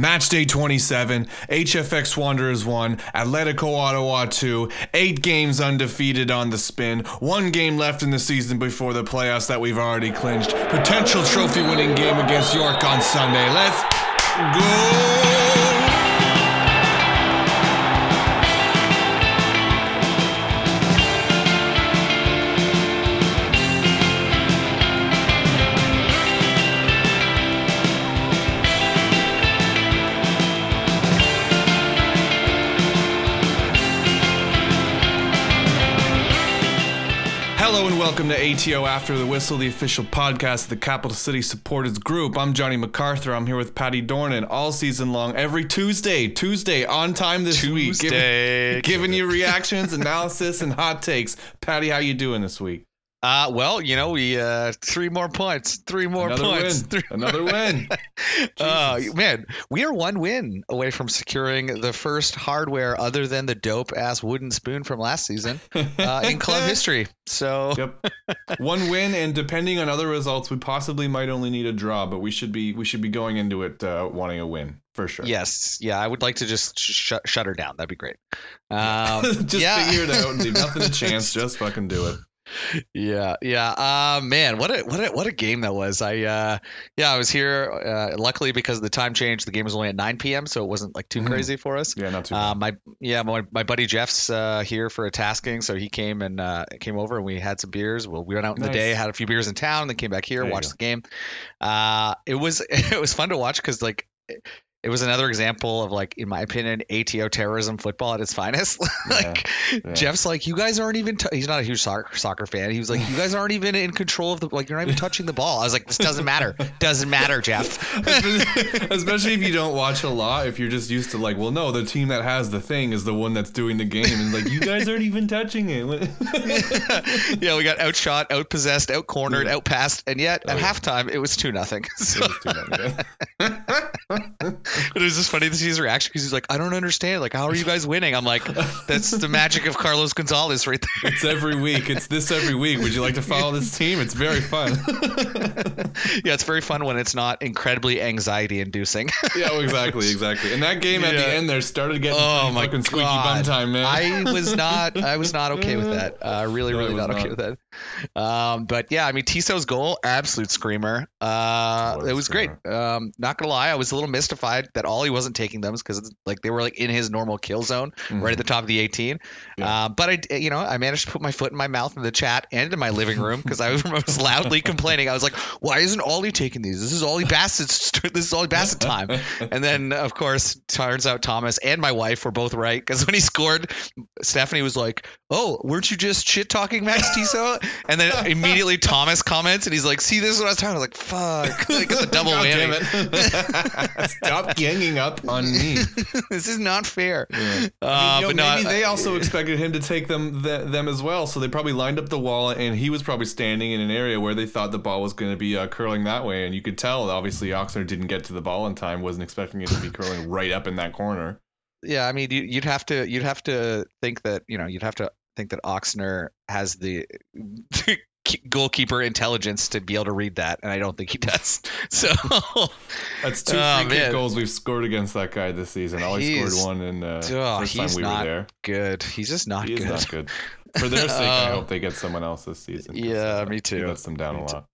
Match day 27, HFX Wanderers 1, Atletico Ottawa 2, 8 games undefeated on the spin, 1 game left in the season before the playoffs that we've already clinched, potential trophy winning game against York on Sunday. Let's go! Welcome to ATO After the Whistle, the official podcast of the Capital City Supporters Group. I'm Johnny MacArthur. I'm here with Patty Dornan all season long, every Tuesday, Tuesday on time this week, Tuesday. giving, giving you reactions, analysis, and hot takes. Patty, how you doing this week? Uh, well, you know, we uh, three more points, three more Another points. win. Three- Another win. Uh, man, we are one win away from securing the first hardware other than the dope ass wooden spoon from last season uh, in club history. So Yep. One win, and depending on other results, we possibly might only need a draw, but we should be we should be going into it uh, wanting a win for sure. yes, yeah, I would like to just sh- shut her down. That'd be great. Um, just yeah. figure it out and leave nothing a chance. Just fucking do it. Yeah, yeah. Uh, man, what a what a what a game that was. I uh, yeah, I was here. Uh, luckily, because of the time change, the game was only at 9 p.m., so it wasn't like too Mhm. crazy for us. Yeah, not too. Uh, my yeah, my, my buddy Jeff's uh, here for a tasking, so he came and uh, came over and we had some beers. Well, we went out in the day, had a few beers in town, then came back here, There watched the game. Uh, it was it was fun to watch because like. It, was another example of like, in my opinion, ATO terrorism football at its finest. like yeah. Jeff's like, you guys aren't even. T-. He's not a huge soccer soccer fan. He was like, you guys aren't even in control of the. Like, you're not even touching the ball. I was like, this doesn't matter. Doesn't matter, Jeff. Especially if you don't watch a lot, if you're just used to like, well, no, the team that has the thing is the one that's doing the game, and like, you guys aren't even touching it. yeah, we got outshot, outpossessed, outcornered, Yeah. outpassed, and yet Oh, at yeah. halftime it was two nothing. So It was too bad, yeah. it was just funny to see his reaction because he's like, I don't understand. Like, how are you guys winning? I'm like, that's the magic of Carlos Gonzalez right there. It's every week. It's this every week. Would you like to follow this team? It's very fun. yeah, it's very fun when it's not incredibly anxiety inducing. yeah, well, exactly, exactly. And that game at the end there started getting Oh my fucking squeaky bum time, man. I was not. I was not okay with that. Uh, really, really not okay not. with that. Um, but yeah, I mean, Tissot's goal, absolute screamer. Uh, it was great. Um, not gonna lie, I was a little mystified that Ollie wasn't taking them because like they were like in his normal kill zone, Mhm. right at the top of the 18. Yeah. Uh, but I, you know, I managed to put my foot in my mouth in the chat and in my living room because I was, I was loudly complaining. I was like, "Why isn't Ollie taking these? This is Ollie Bassett's. This is Ollie Bassett time." And then, of course, turns out Thomas and my wife were both right because when he scored, Stephanie was like, "Oh, weren't you just shit talking Max Tissot?" And then immediately Thomas comments and he's like, "See, this is what I was talking." I was like, "Fuck!" Like it's a double God damn whammy. it. Stop ganging up on me. this is not fair. Yeah. Uh, I mean, you but know, no, maybe I- they also expected him to take them th- them as well, so they probably lined up the wall, and he was probably standing in an area where they thought the ball was going to be uh, curling that way, and you could tell obviously Oxner didn't get to the ball in time, wasn't expecting it to be curling right up in that corner. yeah, I mean, you'd have to you'd have to think that you know you'd have to think that Oxner has the goalkeeper intelligence to be able to read that, and I don't think he does. So That's two Oh, free kick goals we've scored against that guy this season. Ollie He's- scored one in uh, Oh, first time we were there. good. He's just not He good. not good. For their sake, I Uh, hope they get someone else this season. Yeah, uh, me He too. lets them down Me a too. lot.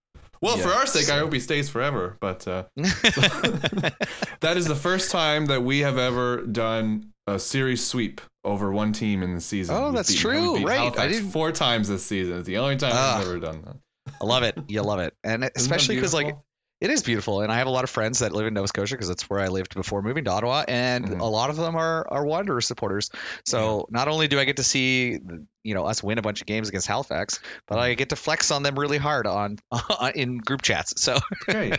Well, for our sake, I hope he stays forever. But uh, that is the first time that we have ever done a series sweep over one team in the season. Oh, that's beaten- true. Right. I didn't- four times this season. It's the only time Ah. I've ever done that. I love it. You love it, and especially because like it is beautiful, and I have a lot of friends that live in Nova Scotia because that's where I lived before moving to Ottawa, and Mhm. a lot of them are are Wanderers supporters. So not only do I get to see you know us win a bunch of games against Halifax, but I get to flex on them really hard on in group chats. So. Yeah,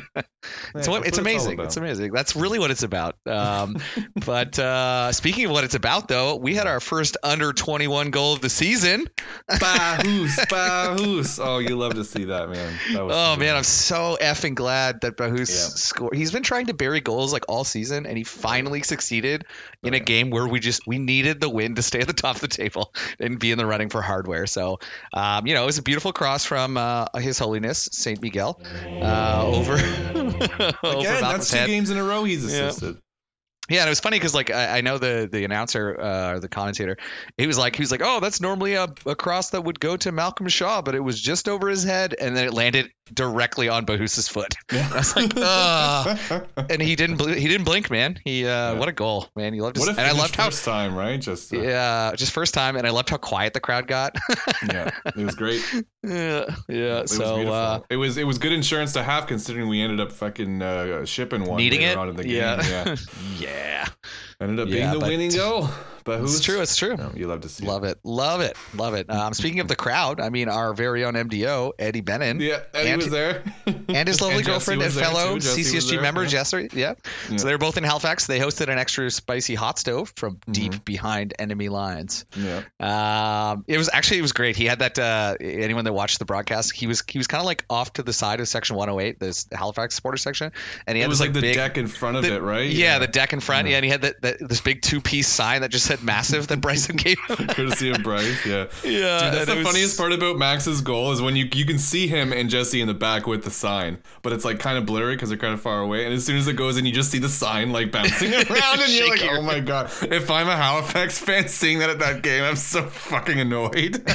it's, it's amazing. about. It's amazing. That's really what it's about. Um, but uh, speaking of what it's about, though, we had our first under 21 goal of the season. Bahoos, Bahoos. Oh, you love to see that, man. That Oh man. I'm so effing glad that Bahus Yeah. scored. He's been trying to bury goals like all season, and he finally succeeded in a game where we just we needed the win to stay at the top of the table and be in the running for hardware. So, um, you know, it was a beautiful cross from uh, His Holiness Saint Miguel uh, over over Again, that's Malcolm's two head. games in a row he's Yeah. assisted. Yeah, and it was funny because like I, I know the the announcer uh, or the commentator, he was like he was like, oh, that's normally a, a cross that would go to Malcolm Shaw, but it was just over his head, and then it landed directly on Bahus's foot. I was like, ugh. and he didn't bl- he didn't blink, man. He uh, Yeah. what a goal, man. He loved his, What a and I loved how first time, right? Just uh, yeah, just first time, and I loved how quiet the crowd got. yeah, it was great. yeah, yeah. It so beautiful. uh, it was it was good insurance to have considering we ended up fucking uh, shipping one needing it, on in the game. yeah, Yeah, yeah. Ended up being the winning goal. But who's It's true. It's true. No, you love to see. it. Love it, love it, love it. Um, speaking of the crowd, I mean, our very own MDO Eddie Bennon. Yeah, Eddie And- was there. and his lovely And girlfriend and fellow too. Jesse was CCSG there, member yeah. Jesse. Yeah. Yeah. So they're both in Halifax. They hosted an extra spicy hot stove from Mm-hmm. deep behind enemy lines. Yeah. Um, it was actually it was great. He had that. Uh, anyone that watched the broadcast, he was he was kind of like off to the side of section 108, this Halifax supporter section, and he It had was this like the big, deck in front of the- it, right? Yeah, the deck in front. Yeah, and he had that, that this big two piece sign that just said massive that Bryson gave him. Courtesy of Bryce, yeah. yeah, Dude, that's the was- funniest part about Max's goal is when you you can see him and Jesse in the back with the sign, but it's like kind of blurry because they're kind of far away. And as soon as it goes in, you just see the sign like bouncing around, and you're like, "Oh my god!" If I'm a Halifax fan seeing that at that game, I'm so fucking annoyed.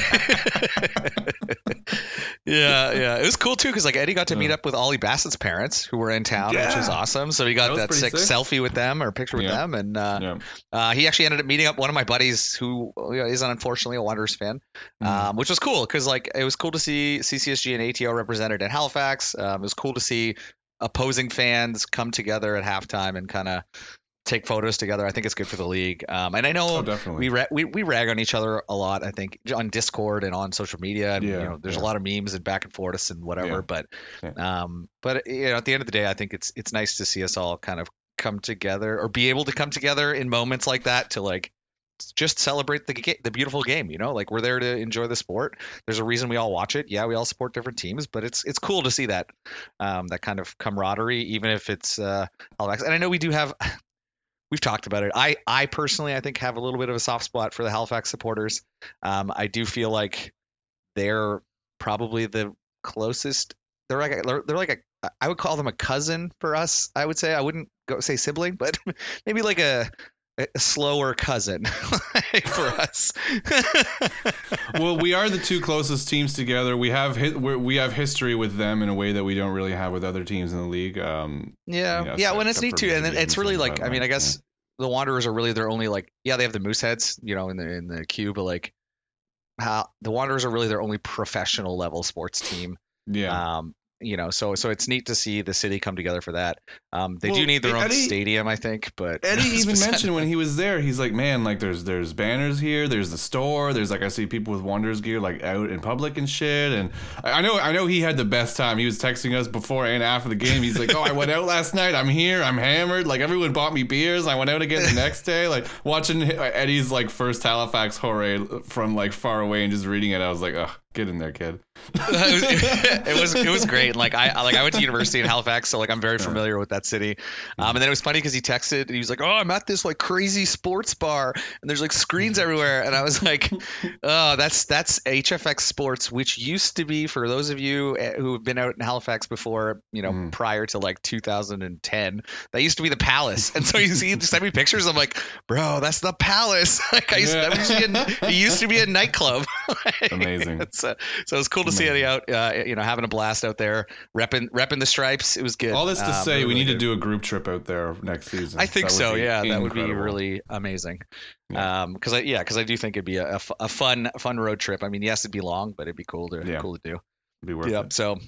Yeah, yeah. It was cool too because like Eddie got to meet up with Ollie Bassett's parents who were in town, which was awesome. So he got was that, sick, sick. selfie with them or picture with Yeah. them, and uh, yeah, uh, he actually ended up meeting up one of my buddies who is unfortunately a Wanderers fan, Mhm. um, which was cool because like it was cool to see CCSG and ATO represented in Halifax. Um, it was cool to see opposing fans come together at halftime and kind of take photos together. I think it's good for the league. Um, and I know oh we, ra- we we rag on each other a lot. I think on Discord and on social media, and Yeah, you know, there's yeah. a lot of memes and back and forth and whatever. Yeah, But um, but you know, at the end of the day, I think it's it's nice to see us all kind of come together or be able to come together in moments like that to like just celebrate the the beautiful game. You know, like we're there to enjoy the sport. There's a reason we all watch it. Yeah, we all support different teams, but it's it's cool to see that um, that kind of camaraderie, even if it's uh, Halifax. And I know we do have. We've talked about it. I, I personally, I think, have a little bit of a soft spot for the Halifax supporters. Um, I do feel like they're probably the closest. They're like a, they're, like a. I would call them a cousin for us. I would say I wouldn't go say sibling, but maybe like a a slower cousin for us. well, we are the two closest teams together. We have hi- we're, we have history with them in a way that we don't really have with other teams in the league. Um, yeah, You know, yeah. so When it's neat too, and it's really like I mean, I guess the Wanderers are really their only like yeah they have the Mooseheads you know in the in the queue, but like how the Wanderers are really their only professional level sports team. yeah. Um, you know, so so it's neat to see the city come together for that. Um, they do need their own stadium, I think, but Eddie even mentioned when he was there, he's like, man, like there's there's banners here, there's the store, there's like I see people with Wonders gear like out in public and shit, and I I know I know he had the best time. He was texting us before and after the game. He's like, oh, I went out last night. I'm here. I'm hammered. Like everyone bought me beers. I went out again the next day. Like watching Eddie's like first Halifax hooray from like far away and just reading it, I was like, oh, get in there, kid. it was it was great. Like I like I went to university in Halifax, so like I'm very familiar with that city. Um, and then it was funny because he texted and he was like, "Oh, I'm at this like crazy sports bar, and there's like screens everywhere." And I was like, "Oh, that's that's HFX Sports, which used to be for those of you eh, who have been out in Halifax before, you know, Mm. prior to like 2010, that used to be the Palace." And so you see, he sent me pictures. I'm like, "Bro, that's the Palace." like I used, Yeah. that used to be a, it used to be a nightclub. Amazing. Uh, so it was cool to see Eddie out, uh, you know, having a blast out there, repping repping the stripes. It was good. All this to Um, say, really, we need to do a group trip out there next season. I think That so. Yeah, that would be really amazing. Yeah. Um, because I yeah, because I do think it'd be a, a, a fun fun road trip. I mean, yes, it'd be long, but it'd be cool to Yeah. cool to do. It'd be worth it. Yep. it. So,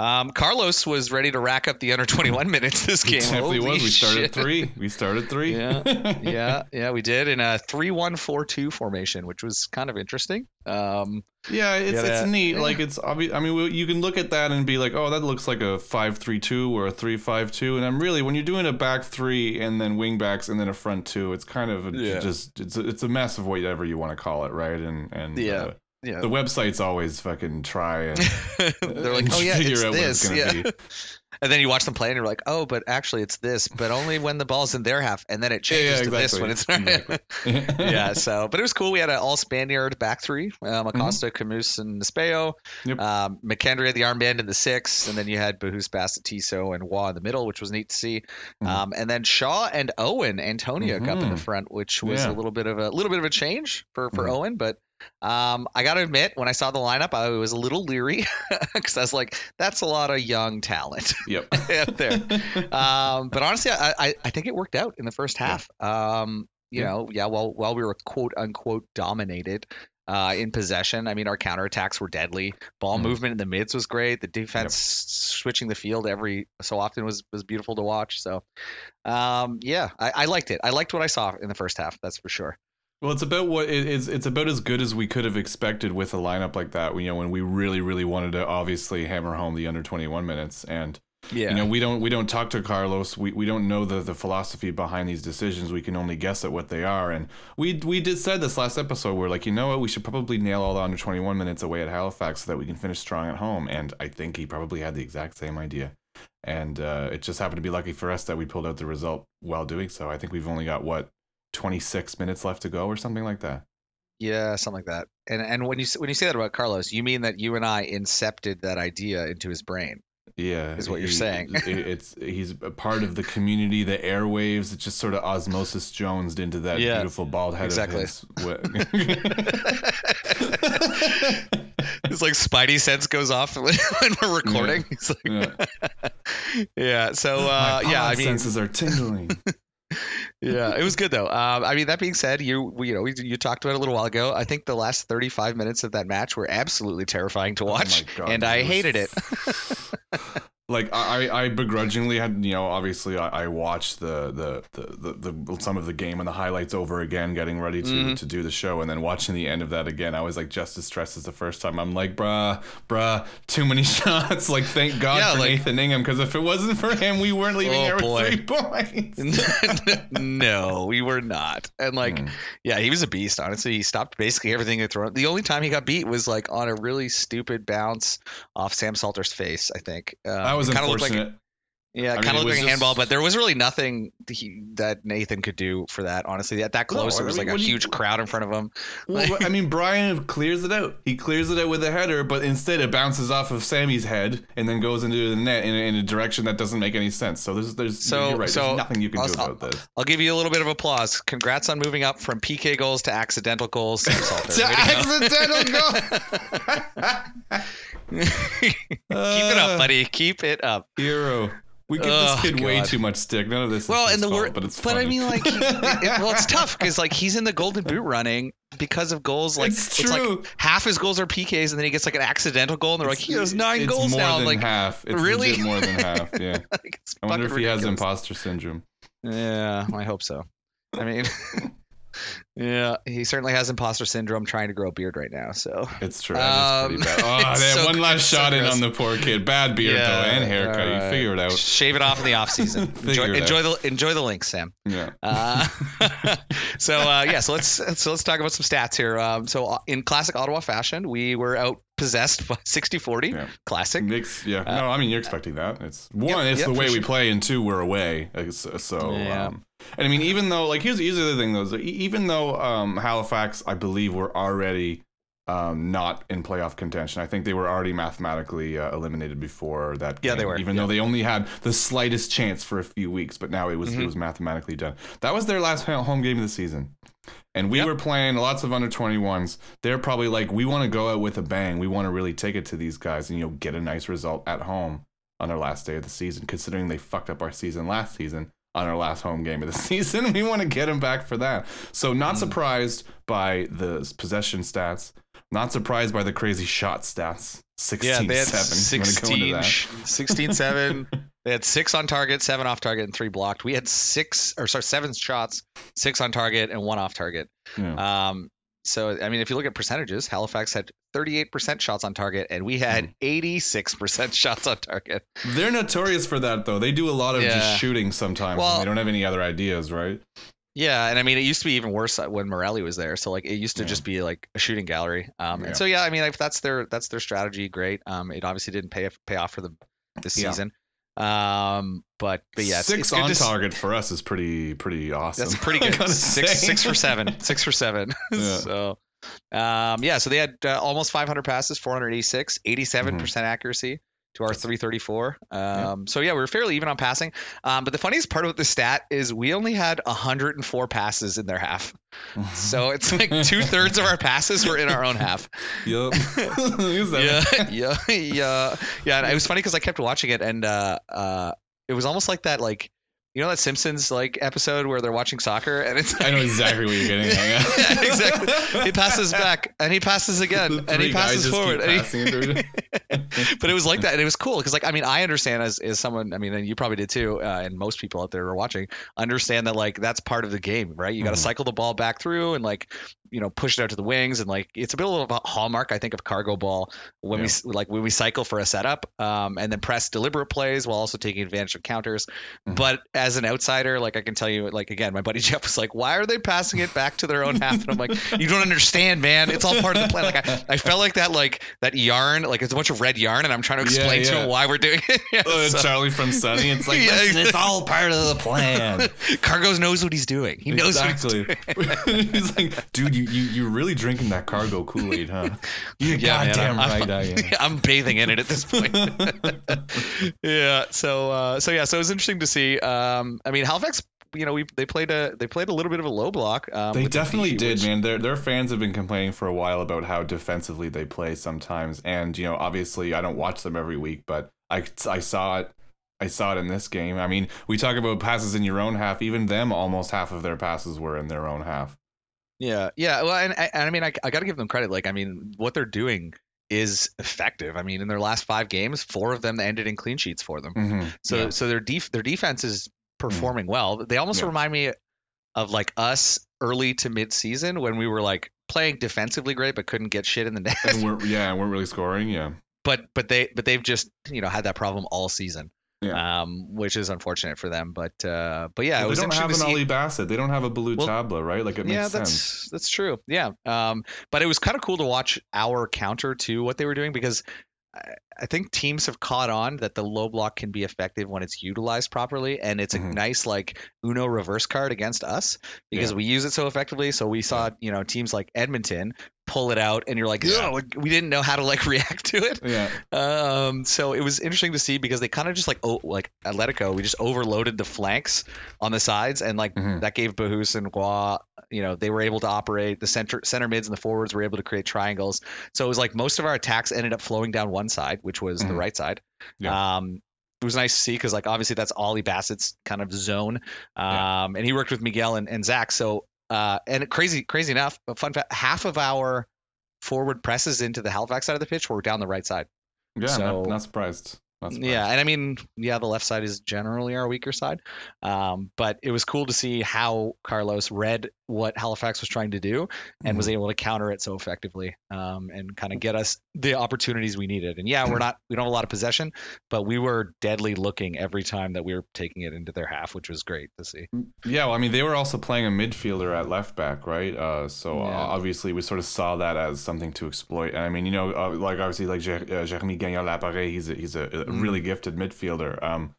um, Carlos was ready to rack up the under 21 minutes this game. definitely was. We started shit. three. We started three. Yeah, yeah, yeah, we did in a three-one-four-two formation, which was kind of interesting. Um, Yeah, it's Yeah, it's that- neat. yeah. Like it's obvious. I mean, we- you can look at that and be like, oh, that looks like a five-three-two or a three-five-two. And I'm really when you're doing a back three and then wing backs and then a front two, it's kind of a, Yeah. just it's a, it's a mess of whatever you want to call it, right? And and Yeah. uh, know, The websites always fucking try and they're like, oh yeah, it's out what it's this, yeah. be. And then you watch them play, and you're like, oh, but actually it's this, but only when the ball's in their half, and then it Yeah, yeah, changes to this when it's not. Exactly. yeah, so but it was cool. We had an all Spaniard back three: um, Acosta, Camus, and Nespeo. Mm-hmm. Yep. Um, McKendry had the armband in the six, and then you had Bahus, Bassett, Tissot, and Waugh in the middle, which was neat to see. Mhm. Um, and then Shaw and Owen, Antonio up in the Mhm. front, which was Yeah. a little bit of a little bit of a change for for Mhm. Owen, but. Um, I got to admit, when I saw the lineup, I was a little leery because I was like, "That's a lot of young talent Yep. out there." um, but honestly, I, I I think it worked out in the first half. Um, you Yeah. know, yeah, while while we were quote unquote dominated uh, in possession, I mean, our counterattacks were deadly. Ball Mhm. movement in the mids was great. The defense switching the field every so often was was beautiful to watch. So, um, yeah, I, I liked it. I liked what I saw in the first half. That's for sure. Well, it's about what it is. It's about as good as we could have expected with a lineup like that. You know, when we really, really wanted to obviously hammer home the under twenty one minutes, and Yeah. you know, we don't we don't talk to Carlos. We, we don't know the, the philosophy behind these decisions. We can only guess at what they are. And we we did said this last episode. We're like, you know what? We should probably nail all the under twenty one minutes away at Halifax so that we can finish strong at home. And I think he probably had the exact same idea. And uh, it just happened to be lucky for us that we pulled out the result while doing so. I think we've only got what twenty six minutes left to go or something like that. Yeah, something like that. And and when you when you say that about Carlos, you mean that you and I incepted that idea into his brain. Yeah, Is what you're saying. it's he's a part of the community, the airwaves. It just sort of osmosis Jonesed into that Yeah, beautiful bald head exactly. It's like Spidey sense goes off when we're recording. He's like, yeah. yeah. So uh, My yeah, I mean, senses are tingling. Yeah, it was good though. Um, I mean, that being said, you you know you talked about it a little while ago. I think the last 35 minutes of that match were absolutely terrifying to watch, Oh God, and I hated it. like I, I begrudgingly had you know obviously I, I watched the the, the the the some of the game and the highlights over again getting ready to Mhm. to do the show and then watching the end of that again I was like just as stressed as the first time I'm like bruh bruh too many shots like thank God Yeah, for like- Nathan Ingham because if it wasn't for him we weren't leaving Oh, here with boy. three points no, we were not. And like, Mm. yeah, he was a beast. Honestly, he stopped basically everything he thrown. The only time he got beat was like on a really stupid bounce off Sam Salter's face. I think um, was it kinda looked unfortunate. Like, yeah, kind of like a handball, but there was really nothing he, that Nathan could do for that. Honestly, at that close, there was mean, like a you- huge crowd in front of him. Well, I mean, Brian clears it out. He clears it out with a header, but instead it bounces off of Sammy's head and then goes into the net in a, in a direction that doesn't make any sense. So there's, there's, So- you're right. so there's nothing you can do I'll- about this. I'll give you a little bit of applause. Congrats on moving up from PK goals to accidental goals. To Way to go. accidental goals. Keep it up, buddy. Keep it up. Hero. We give Oh, this kid way too much stick. None of this. Well, is and the fault, word, but it's but I funny. mean, like, he, it, well, it's tough because like he's in the golden boot running because of goals. Like, It's like half his goals are PKs, and then he gets like an accidental goal, and they're like, he has nine it's goals more now. Than like, half. It's really? more than half. Yeah. like, I wonder if fucking he has imposter syndrome. Yeah, I hope so. I mean, yeah, he certainly has imposter syndrome trying to grow a beard right now. So It's true. That is Um, pretty bad. Oh, it's man, so one last so shot in on the poor kid. Bad beard though, and haircut. You figure it out. Shave it off in the off season. Enjoy enjoy the enjoy the links, Sam. Yeah. Uh, so uh, yeah, so let's so let's talk about some stats here. Um, so uh, in classic Ottawa fashion, we were out possessed by 60-40. Yeah. Classic. Knicks, yeah. no, I mean you're expecting that. It's one, Uh, Yep, it's yep, the for way we sure. play, and two, we're away. Uh, So, so, Yeah. um, and I mean, even though, like, here's here's the other thing though. is Even though um, Halifax, I believe, were already um, not in playoff contention. I think they were already mathematically uh, eliminated before that. Yeah, they were, Even yeah. though they only had the slightest chance for a few weeks, but now it was Mhm. it was mathematically done. That was their last home game of the season. And we Yep. were playing lots of under 21s. They're probably like, we want to go out with a bang. We want to really take it to these guys and, you know, get a nice result at home on our last day of the season, considering they fucked up our season last season on our last home game of the season. We want to get them back for that. So, not Mm. surprised by the possession stats, not surprised by the crazy shot stats. 16 Yeah, they had 7. You wanna go 16, into that? sh- 16 7. They had six on target, seven off target, and three blocked. We had six, or sorry, seven shots, six on target, and one off target. Yeah. Um, so, I mean, if you look at percentages, Halifax had 38% shots on target, and we had Hmm. 86% shots on target. They're notorious for that, though. They do a lot of Yeah. just shooting sometimes Well- they don't have any other ideas, right? Yeah, and I mean, it used to be even worse when Morelli was there. So like, it used to Yeah. just be like a shooting gallery. Um, Yeah. and so yeah, I mean, if that's their that's their strategy, great. Um, it obviously didn't pay pay off for them this season. Um, but but yeah, six it's good on to target for us is pretty pretty awesome. That's pretty good. Six say. six for seven. Six for seven. Yeah. so, um, yeah. So they had uh, almost 500 passes, 486, 87 Mm-hmm. percent accuracy to our 334. Um, so yeah, we were fairly even on passing. Um, but the funniest part about the stat is we only had 104 passes in their half. So it's like two thirds of our passes were in our own half. That- yeah, yeah, yeah, yeah. And it was funny because I kept watching it, and uh, uh, it was almost like that, like you know, that Simpsons like episode where they're watching soccer, and it's like, I know exactly what you're getting at. yeah, exactly. He passes back, and he passes again, and he passes forward. he- passing it through. but it was like that, and it was cool because, like, I mean, I understand as, as someone, I mean, and you probably did too, uh, and most people out there are watching understand that like that's part of the game, right? You got to Mhm. cycle the ball back through and like you know push it out to the wings, and like it's a bit of a hallmark, I think, of cargo ball when we Yeah. s like when we cycle for a setup, um, and then press deliberate plays while also taking advantage of counters. Mhm. But as an outsider, like I can tell you, like again, my buddy Jeff was like, "Why are they passing it back to their own half?" And I'm like, "You don't understand, man. It's all part of the plan." Like I, I felt like that, like that yarn, like it's a bunch of red yarn, and I'm trying to Yeah, explain to him why we're doing it. Yeah, Oh, so- Charlie from Sunny. It's like, Yeah, listen, it's all part of the plan. Cargos knows what he's doing. He knows what he's exactly. He's like, dude, you, you you're really drinking that cargo Kool Aid, huh? You're Yeah, man, goddamn I'm- right, I am. I'm bathing in it at this point. yeah. So uh, so yeah. So it was interesting to see. Um, I mean, Halifax. You know, we they played a they played a little bit of a low block. Um, They the definitely D, did, which- man. Their their fans have been complaining for a while about how defensively they play sometimes, and you know, obviously, I don't watch them every week, but I I saw it. I saw it in this game. I mean, we talk about passes in your own half. Even them, almost half of their passes were in their own half. Yeah, yeah. Well, and, and I mean, I, I got to give them credit. Like, I mean, what they're doing is effective. I mean, in their last five games, four of them ended in clean sheets for them. Mm-hmm. So, yeah. so their def- their defense is performing well. They almost Yeah. remind me of like us early to mid season when we were like playing defensively great but couldn't get shit in the net. and we're yeah, we're really scoring. Yeah, but but they but they've just you know had that problem all season. Yeah. Um, which is unfortunate for them, but uh, but yeah, Well, it was they don't have an interesting to see. Ollie Bassett. They don't have a Ballou Well, Tabla, right? Like it makes yeah, that's sense. that's true. Yeah. Um, but it was kind of cool to watch our counter to what they were doing because I, think teams have caught on that the low block can be effective when it's utilized properly, and it's a Mhm. nice like Uno reverse card against us because Yeah. we use it so effectively. So we saw you know teams like Edmonton pull it out, and you're like, Yeah. yeah, we didn't know how to like react to it. Yeah, Um, so it was interesting to see because they kind of just like oh, like Atletico, we just overloaded the flanks on the sides, and like Mhm. that gave Bahus and Gua, you know, they were able to operate the center center mids and the forwards were able to create triangles. So it was like most of our attacks ended up flowing down one side, which was the Mhm. right side. Yeah. Um, it was nice to see because like obviously that's Ollie Bassett's kind of zone, um, Yeah. and he worked with Miguel and, and Zach. So uh, and crazy crazy enough, a fun fact, half of our forward presses into the Halifax side of the pitch were down the right side. yeah. So- not, not surprised. Not surprised. Yeah, and I mean, yeah, the left side is generally our weaker side, um, but it was cool to see how Carlos read what Halifax was trying to do and was able to counter it so effectively um, and kind of get us the opportunities we needed. And yeah, we're not we don't have a lot of possession, but we were deadly looking every time that we were taking it into their half, which was great to see. Yeah, well, I mean, they were also playing a midfielder at left back, right? Uh, so uh, Yeah. obviously, we sort of saw that as something to exploit. And I mean, you know, uh, like obviously, like Jer- uh, Jeremy Gagnon Laparé, he's a, he's a, a Mm. really gifted midfielder. Um,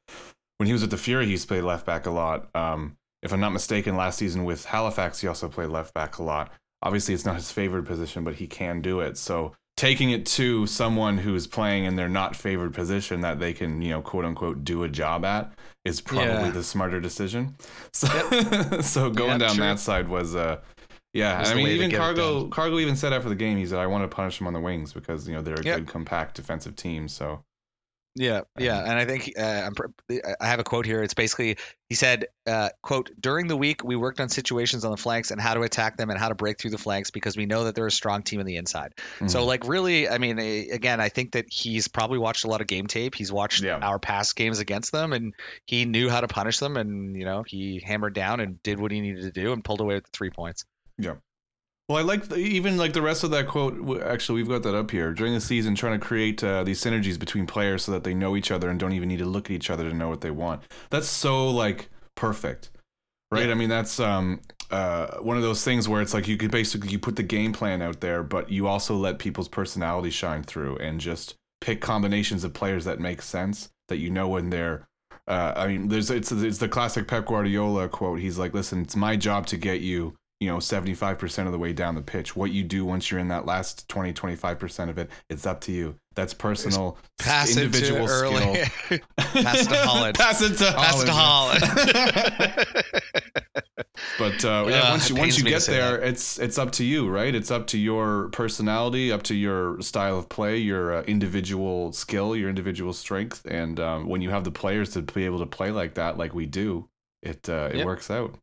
when he was at the Fury, he's played left back a lot. Um, if I'm not mistaken, last season with Halifax, he also played left back a lot. Obviously, it's not his favored position, but he can do it. So taking it to someone who's playing in their not favored position that they can, you know, quote unquote, do a job at is probably Yeah. the smarter decision. So, so going Yeah, down true. that side was, uh, yeah. Was I mean, even Cargo, Cargo even said after the game, he said, "I want to punish them on the wings because you know they're a Yep. good, compact defensive team." So Yeah, yeah, Um, and I think uh, I'm, I have a quote here. It's basically he said, uh, "quote During the week, we worked on situations on the flanks and how to attack them and how to break through the flanks because we know that they're a strong team on the inside." So, mhm. like, really, I mean, again, I think that he's probably watched a lot of game tape. He's watched Yeah. our past games against them, and he knew how to punish them. And you know, he hammered down and did what he needed to do and pulled away with the three points. Well, I like the, even like the rest of that quote. Actually, we've got that up here. During the season, trying to create uh, these synergies between players so that they know each other and don't even need to look at each other to know what they want. That's so like perfect. right? Yeah. I mean, that's um, uh, one of those things where it's like you could basically you put the game plan out there, but you also let people's personality shine through and just pick combinations of players that make sense that you know when they're. Uh, I mean, there's it's it's the classic Pep Guardiola quote. He's like, "Listen, it's my job to get you." You know, 75% of the way down the pitch. What you do once you're in that last 20, 25% of it, it's up to you. That's personal, Pass individual it to skill. early. Pass it to Haaland. Pass it to Pass it to Haaland. Haaland. But uh, yeah, Ugh, once you once you get there, it's it's up to you, right? It's up to your personality, up to your style of play, your uh, individual skill, your individual strength, and um, when you have the players to be able to play like that, like we do, it uh, it Yep. works out.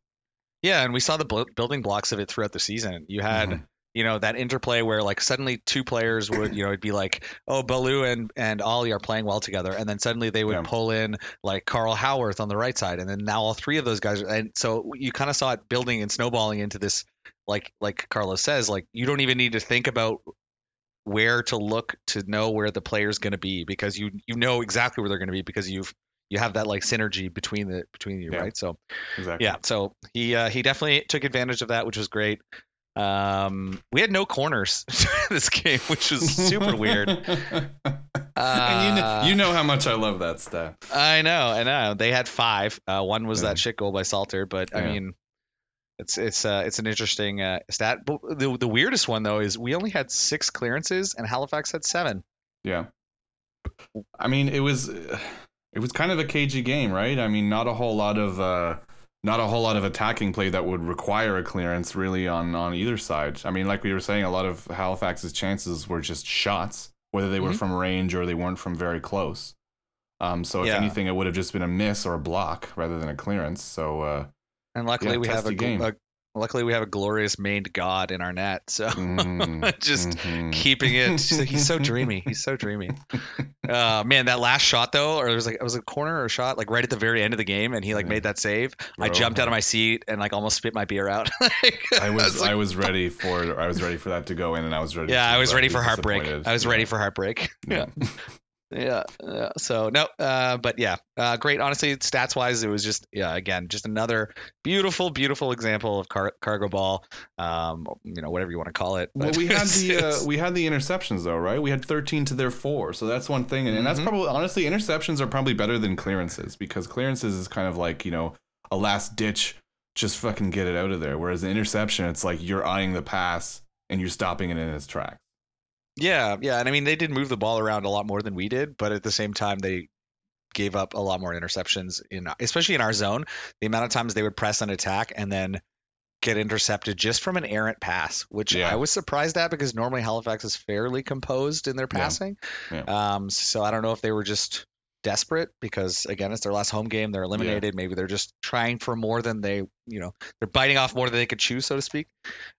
Yeah, and we saw the building blocks of it throughout the season. You had, Mhm. you know, that interplay where like suddenly two players would, you know, it'd be like, oh, Ballou and and Ollie are playing well together, and then suddenly they would Yeah. pull in like Carl Haworth on the right side, and then now all three of those guys, and so you kind of saw it building and snowballing into this, like like Carlos says, like you don't even need to think about where to look to know where the player's going to be because you you know exactly where they're going to be because you've you have that like synergy between the between you Yeah. right so Exactly. yeah, so he uh, he definitely took advantage of that, which was great. Um, we had no corners this game, which was super weird. and you know, Uh, you know how much I love that stat. I know, I know. They had five. Uh, one was Yeah. that shit goal by Salter, but I mean, it's it's uh, it's an interesting uh, stat. But the the weirdest one though is we only had six clearances and Halifax had seven. Yeah. I mean, it was it was kind of a cagey game, right? I mean, not a whole lot of uh not a whole lot of attacking play that would require a clearance really on on either side. I mean, like we were saying, a lot of Halifax's chances were just shots, whether they were Mhm. from range or they weren't from very close. Um, so if Yeah. anything, it would have just been a miss or a block rather than a clearance. So uh, And luckily Yeah, we have a, a luckily we have a glorious maned god in our net. So mhm, just mhm. keeping it. He's so dreamy. He's so dreamy. Uh, man, that last shot though, or it was like it was a corner or a shot, like right at the very end of the game, and he like Yeah. made that save. I Bro, jumped out of my seat and like almost spit my beer out. Like, I was like, I was ready for I was ready for that to go in, and I was ready. yeah, I was ready for heartbreak. I was Yeah. ready for heartbreak. Yeah. Yeah, yeah. So no, uh, but yeah, uh, great. Honestly, stats wise, it was just yeah, again, just another beautiful, beautiful example of car- cargo ball. Um, you know, whatever you want to call it. Well, we had the uh, we had the interceptions though, right? We had 13 to their four, so that's one thing, and, and that's Mhm. probably honestly interceptions are probably better than clearances because clearances is kind of like you know a last ditch, just fucking get it out of there. Whereas the interception, it's like you're eyeing the pass and you're stopping it in its tracks. Yeah, yeah, and I mean they did move the ball around a lot more than we did, but at the same time they gave up a lot more interceptions in especially in our zone. The amount of times they would press and attack and then get intercepted just from an errant pass, which Yeah. I was surprised at because normally Halifax is fairly composed in their Yeah. passing. Yeah. Um, so I don't know if they were just desperate because again it's their last home game, they're eliminated. Maybe they're just trying for more than they, you know, they're biting off more than they could chew, so to speak.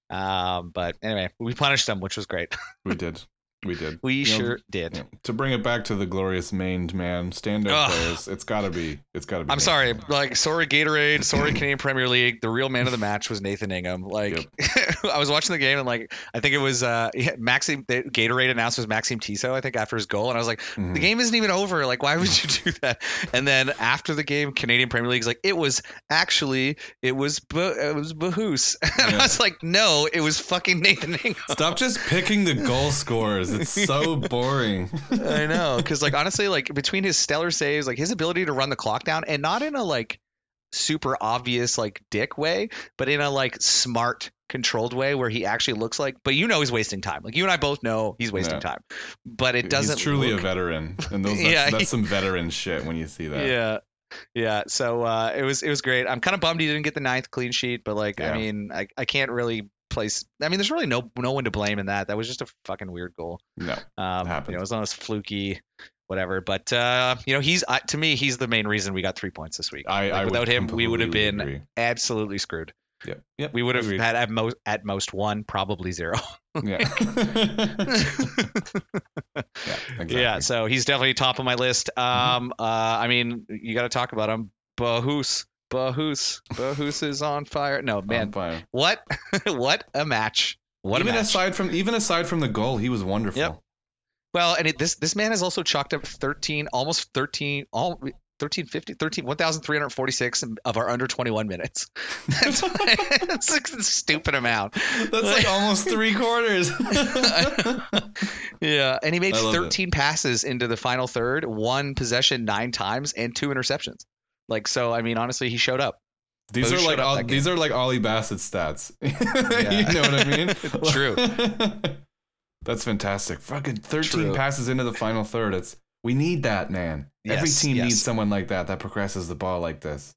Um, but anyway, we punished them, which was great. We did, we did. We You know, sure did. yeah. To bring it back to the glorious maned man stand-up players, it's gotta be, it's gotta be. I'm Nathan sorry, Ingham. like sorry Gatorade, sorry Canadian Premier League. The real man of the match was Nathan Ingham. Like I was watching the game and like I think it was uh yeah, Maxime Gatorade announced was Maxime Tissot I think after his goal and I was like Mhm. the game isn't even over like why would you do that? And then after the game Canadian Premier League's like it was actually it was it was Bahoos. And Yeah. I was like no, it was fucking Nathan Ingham. Stop just picking the goal scorers. It's so boring. I know, because like honestly, like between his stellar saves, like his ability to run the clock down, and not in a like super obvious like dick way, but in a like smart, controlled way where he actually looks like. But you know, he's wasting time. Like you and I both know he's wasting Yeah. time. But it doesn't. He's truly look, a veteran, and those that's, Yeah, that's some veteran shit when you see that. Yeah. Yeah, so uh, it was it was great. I'm kind of bummed he didn't get the ninth clean sheet, but like Yeah. I mean, I, I can't really place. I mean, there's really no no one to blame in that. That was just a fucking weird goal. No, Um, happens. you know, it was almost fluky, whatever. But uh, you know, he's uh, to me, he's the main reason we got three points this week. I, Like, I without him, we would have been agree. absolutely screwed. Yep. Yep. We would have agreed. had at most at most one, probably zero. Yeah. yeah. Exactly. Yeah, so he's definitely top of my list. Mm-hmm. Um, uh, I mean, you got to talk about him. Bahus, Bahus, Bahus is on fire. No, man, fine. what, what a match! What even match! aside from even aside from the goal, he was wonderful. Yep. Well, and it, this this man has also chalked up 13, almost 13, all 1350 13 1346 of our under 21 minutes that's, that's like a stupid amount That's like almost three quarters. yeah and he made I love it. 13 passes into the final third one possession nine times and two interceptions like so i mean honestly he showed up These are like all, these are like Ollie Bassett stats. You know what I mean? True. That's fantastic. Fucking 13 True. passes into the final third. It's we need that, man. Every team yes. needs someone like that that progresses the ball like this.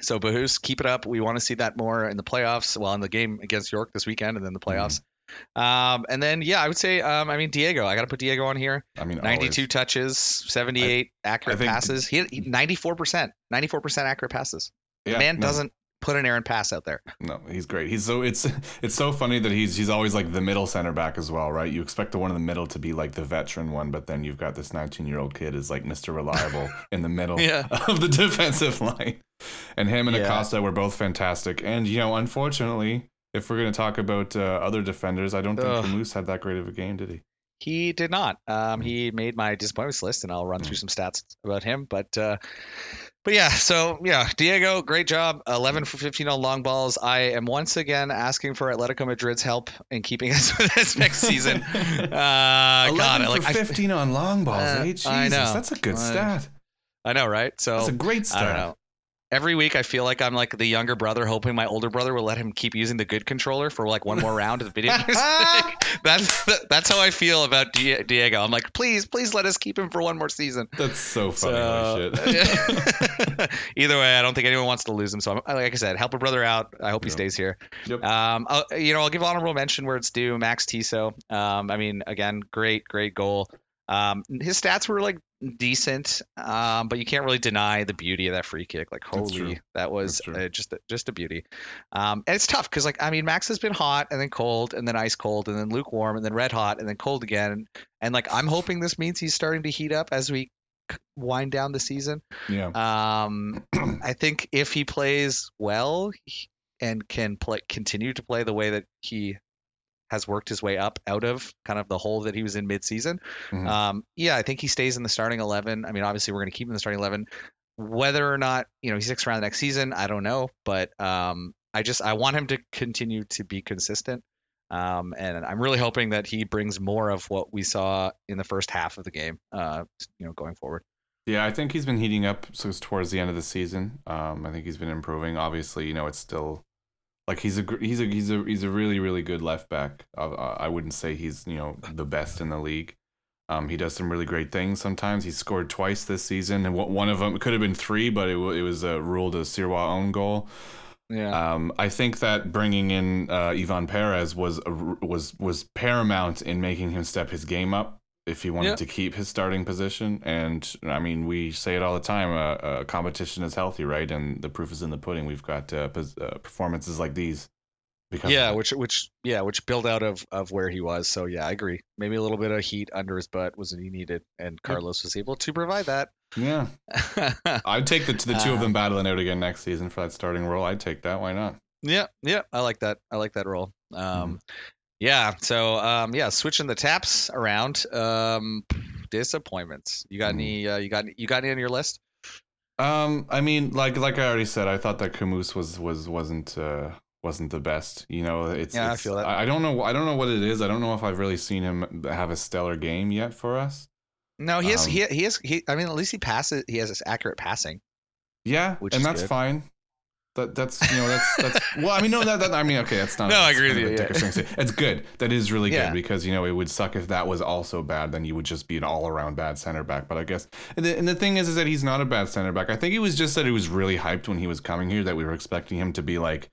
So Bahus, keep it up. We want to see that more in the playoffs. Well, in the game against York this weekend, and then the mm-hmm. playoffs. Um, and then yeah, I would say, um, I mean Diego. I got to put Diego on here. I mean, 92 always. touches, 78 accurate I think- passes. He, he 94%, 94% accurate passes. Yeah, Man no, doesn't put an errant pass out there. No, he's great. He's so it's it's so funny that he's he's always like the middle center back as well, right? You expect the one in the middle to be like the veteran one, but then you've got this 19 year old kid is like Mr. Reliable in the middle Yeah. of the defensive line. And him and Yeah. Acosta were both fantastic. And you know, unfortunately, if we're gonna talk about uh, other defenders, I don't think Ugh. Camus had that great of a game, did he? He did not. Um, Mm. he made my disappointments list, and I'll run Mm. through some stats about him. But uh, but yeah, so yeah, Diego, great job. 11 for 15 on long balls. I am once again asking for Atletico Madrid's help in keeping us with this next season. Uh, 11 God, I- for like I, 15 on long balls, Uh, eh? I know. that's a good I- stat. I know, right? So That's a great I stat. Don't know. Every week, I feel like I'm like the younger brother, hoping my older brother will let him keep using the good controller for like one more round of the video games. that's that's how I feel about Diego. I'm like, please, please let us keep him for one more season. That's so funny. So, shit. either way, I don't think anyone wants to lose him. So, I'm, like I said, help a brother out. I hope he Yeah. stays here. Yep. Um, I'll, you know, I'll give honorable mention where it's due. Max Tissot. Um, I mean, again, great, great goal. Um, his stats were like decent, um, but you can't really deny the beauty of that free kick. Like, holy, that was uh, just a, just a beauty. Um, and it's tough because, like, I mean, Max has been hot and then cold and then ice cold and then lukewarm and then red hot and then cold again. And like, I'm hoping this means he's starting to heat up as we wind down the season. yeah. Um, I think if he plays well and can play, continue to play the way that he has worked his way up out of kind of the hole that he was in mid-season, Mhm. um, yeah, I think he stays in the starting eleven. I mean, obviously, we're going to keep him in the starting eleven. Whether or not you know he sticks around the next season, I don't know, but um, I just I want him to continue to be consistent. Um, and I'm really hoping that he brings more of what we saw in the first half of the game, uh, you know, going forward. Yeah, I think he's been heating up it's towards the end of the season. Um, I think he's been improving. Obviously, you know, it's still like he's a he's a he's a he's a really really good left back. Uh, I wouldn't say he's you know the best in the league. Um, he does some really great things. Sometimes he scored twice this season, and one- one of them could have been three, but it, it was uh, ruled a Sirwa own goal. Yeah. Um, I think that bringing in uh, Ivan Perez was a, was was paramount in making him step his game up if he wanted Yeah. to keep his starting position. And I mean, we say it all the time: uh, uh, competition is healthy, right? And the proof is in the pudding. We've got uh, pos- uh, performances like these. Because yeah, which which yeah, which built out of of where he was. So yeah, I agree. Maybe a little bit of heat under his butt was what he needed, and Carlos was able to provide that. yeah, I'd take the the two of Uh, them battling out again next season for that starting role. I'd take that. Why not? yeah, yeah, I like that. I like that role. Um, Mm-hmm. Yeah. So um, yeah, switching the taps around. Um, disappointments. You got Mhm. any? Uh, you got you got any on your list? Um, I mean, like like I already said, I thought that Camus was was wasn't uh, wasn't the best. You know, it's Yeah, I feel that. I, I don't know. I don't know what it is. I don't know if I've really seen him have a stellar game yet for us. No, he has. Um, he he has. He. I mean, at least he passes. He has this accurate passing. Yeah, Which and that's good. fine. That that's you know that's that's well. I mean, no, that, that I mean, okay, that's not. No, I agree with you, dickish thing to say. It's good. That is really Yeah. good because you know it would suck if that was also bad. Then you would just be an all around bad center back. But I guess and the, and the thing is, is that he's not a bad center back. I think it was just that he was really hyped when he was coming here. That we were expecting him to be like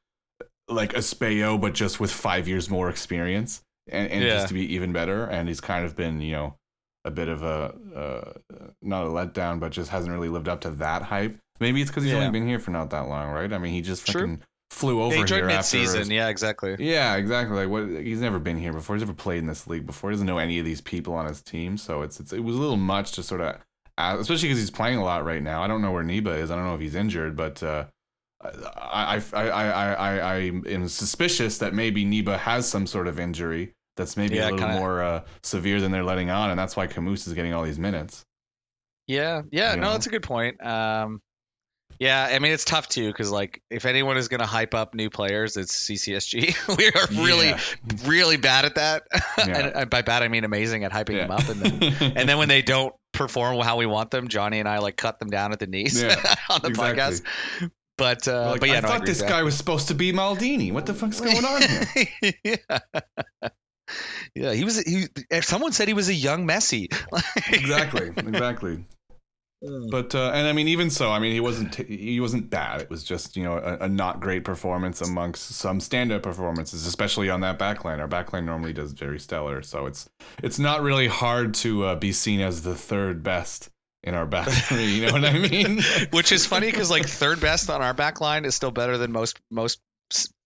like a Spayo, but just with five years more experience and, and Yeah. just to be even better. And he's kind of been you know a bit of a uh, not a letdown, but just hasn't really lived up to that hype. Maybe it's because he's Yeah. only been here for not that long, right? I mean, he just True. fucking flew over here after. season. Yeah, exactly. Yeah, exactly. Like what? He's never been here before. He's never played in this league before. He doesn't know any of these people on his team. So it's, it's it was a little much to sort of, especially because he's playing a lot right now. I don't know where Niba is. I don't know if he's injured, but uh, I, I, I, I, I, I am suspicious that maybe Niba has some sort of injury that's maybe Yeah, a little kinda- more uh, severe than they're letting on, and that's why Camus is getting all these minutes. Yeah, yeah, You no, know? that's a good point. Um, yeah, I mean it's tough too because like if anyone is gonna hype up new players, it's CCSG. we are really, Yeah. really bad at that. Yeah. and, and by bad I mean amazing at hyping Yeah. them up, and then and then when they don't perform how we want them, Johnny and I like cut them down at the knees on the exactly. podcast. But uh, Like, but yeah, I no, thought agree this guy was supposed to be Maldini. What the fuck's going on here? yeah. Yeah, he was. He, if someone said he was a young Messi. exactly, exactly. But uh, and I mean, even so, I mean, he wasn't t- he wasn't bad. It was just you know a, a not great performance amongst some standout performances, especially on that backline. Our backline normally does very stellar, so it's it's not really hard to uh, be seen as the third best in our back three. You know what I mean? Which is funny because like third best on our back line is still better than most most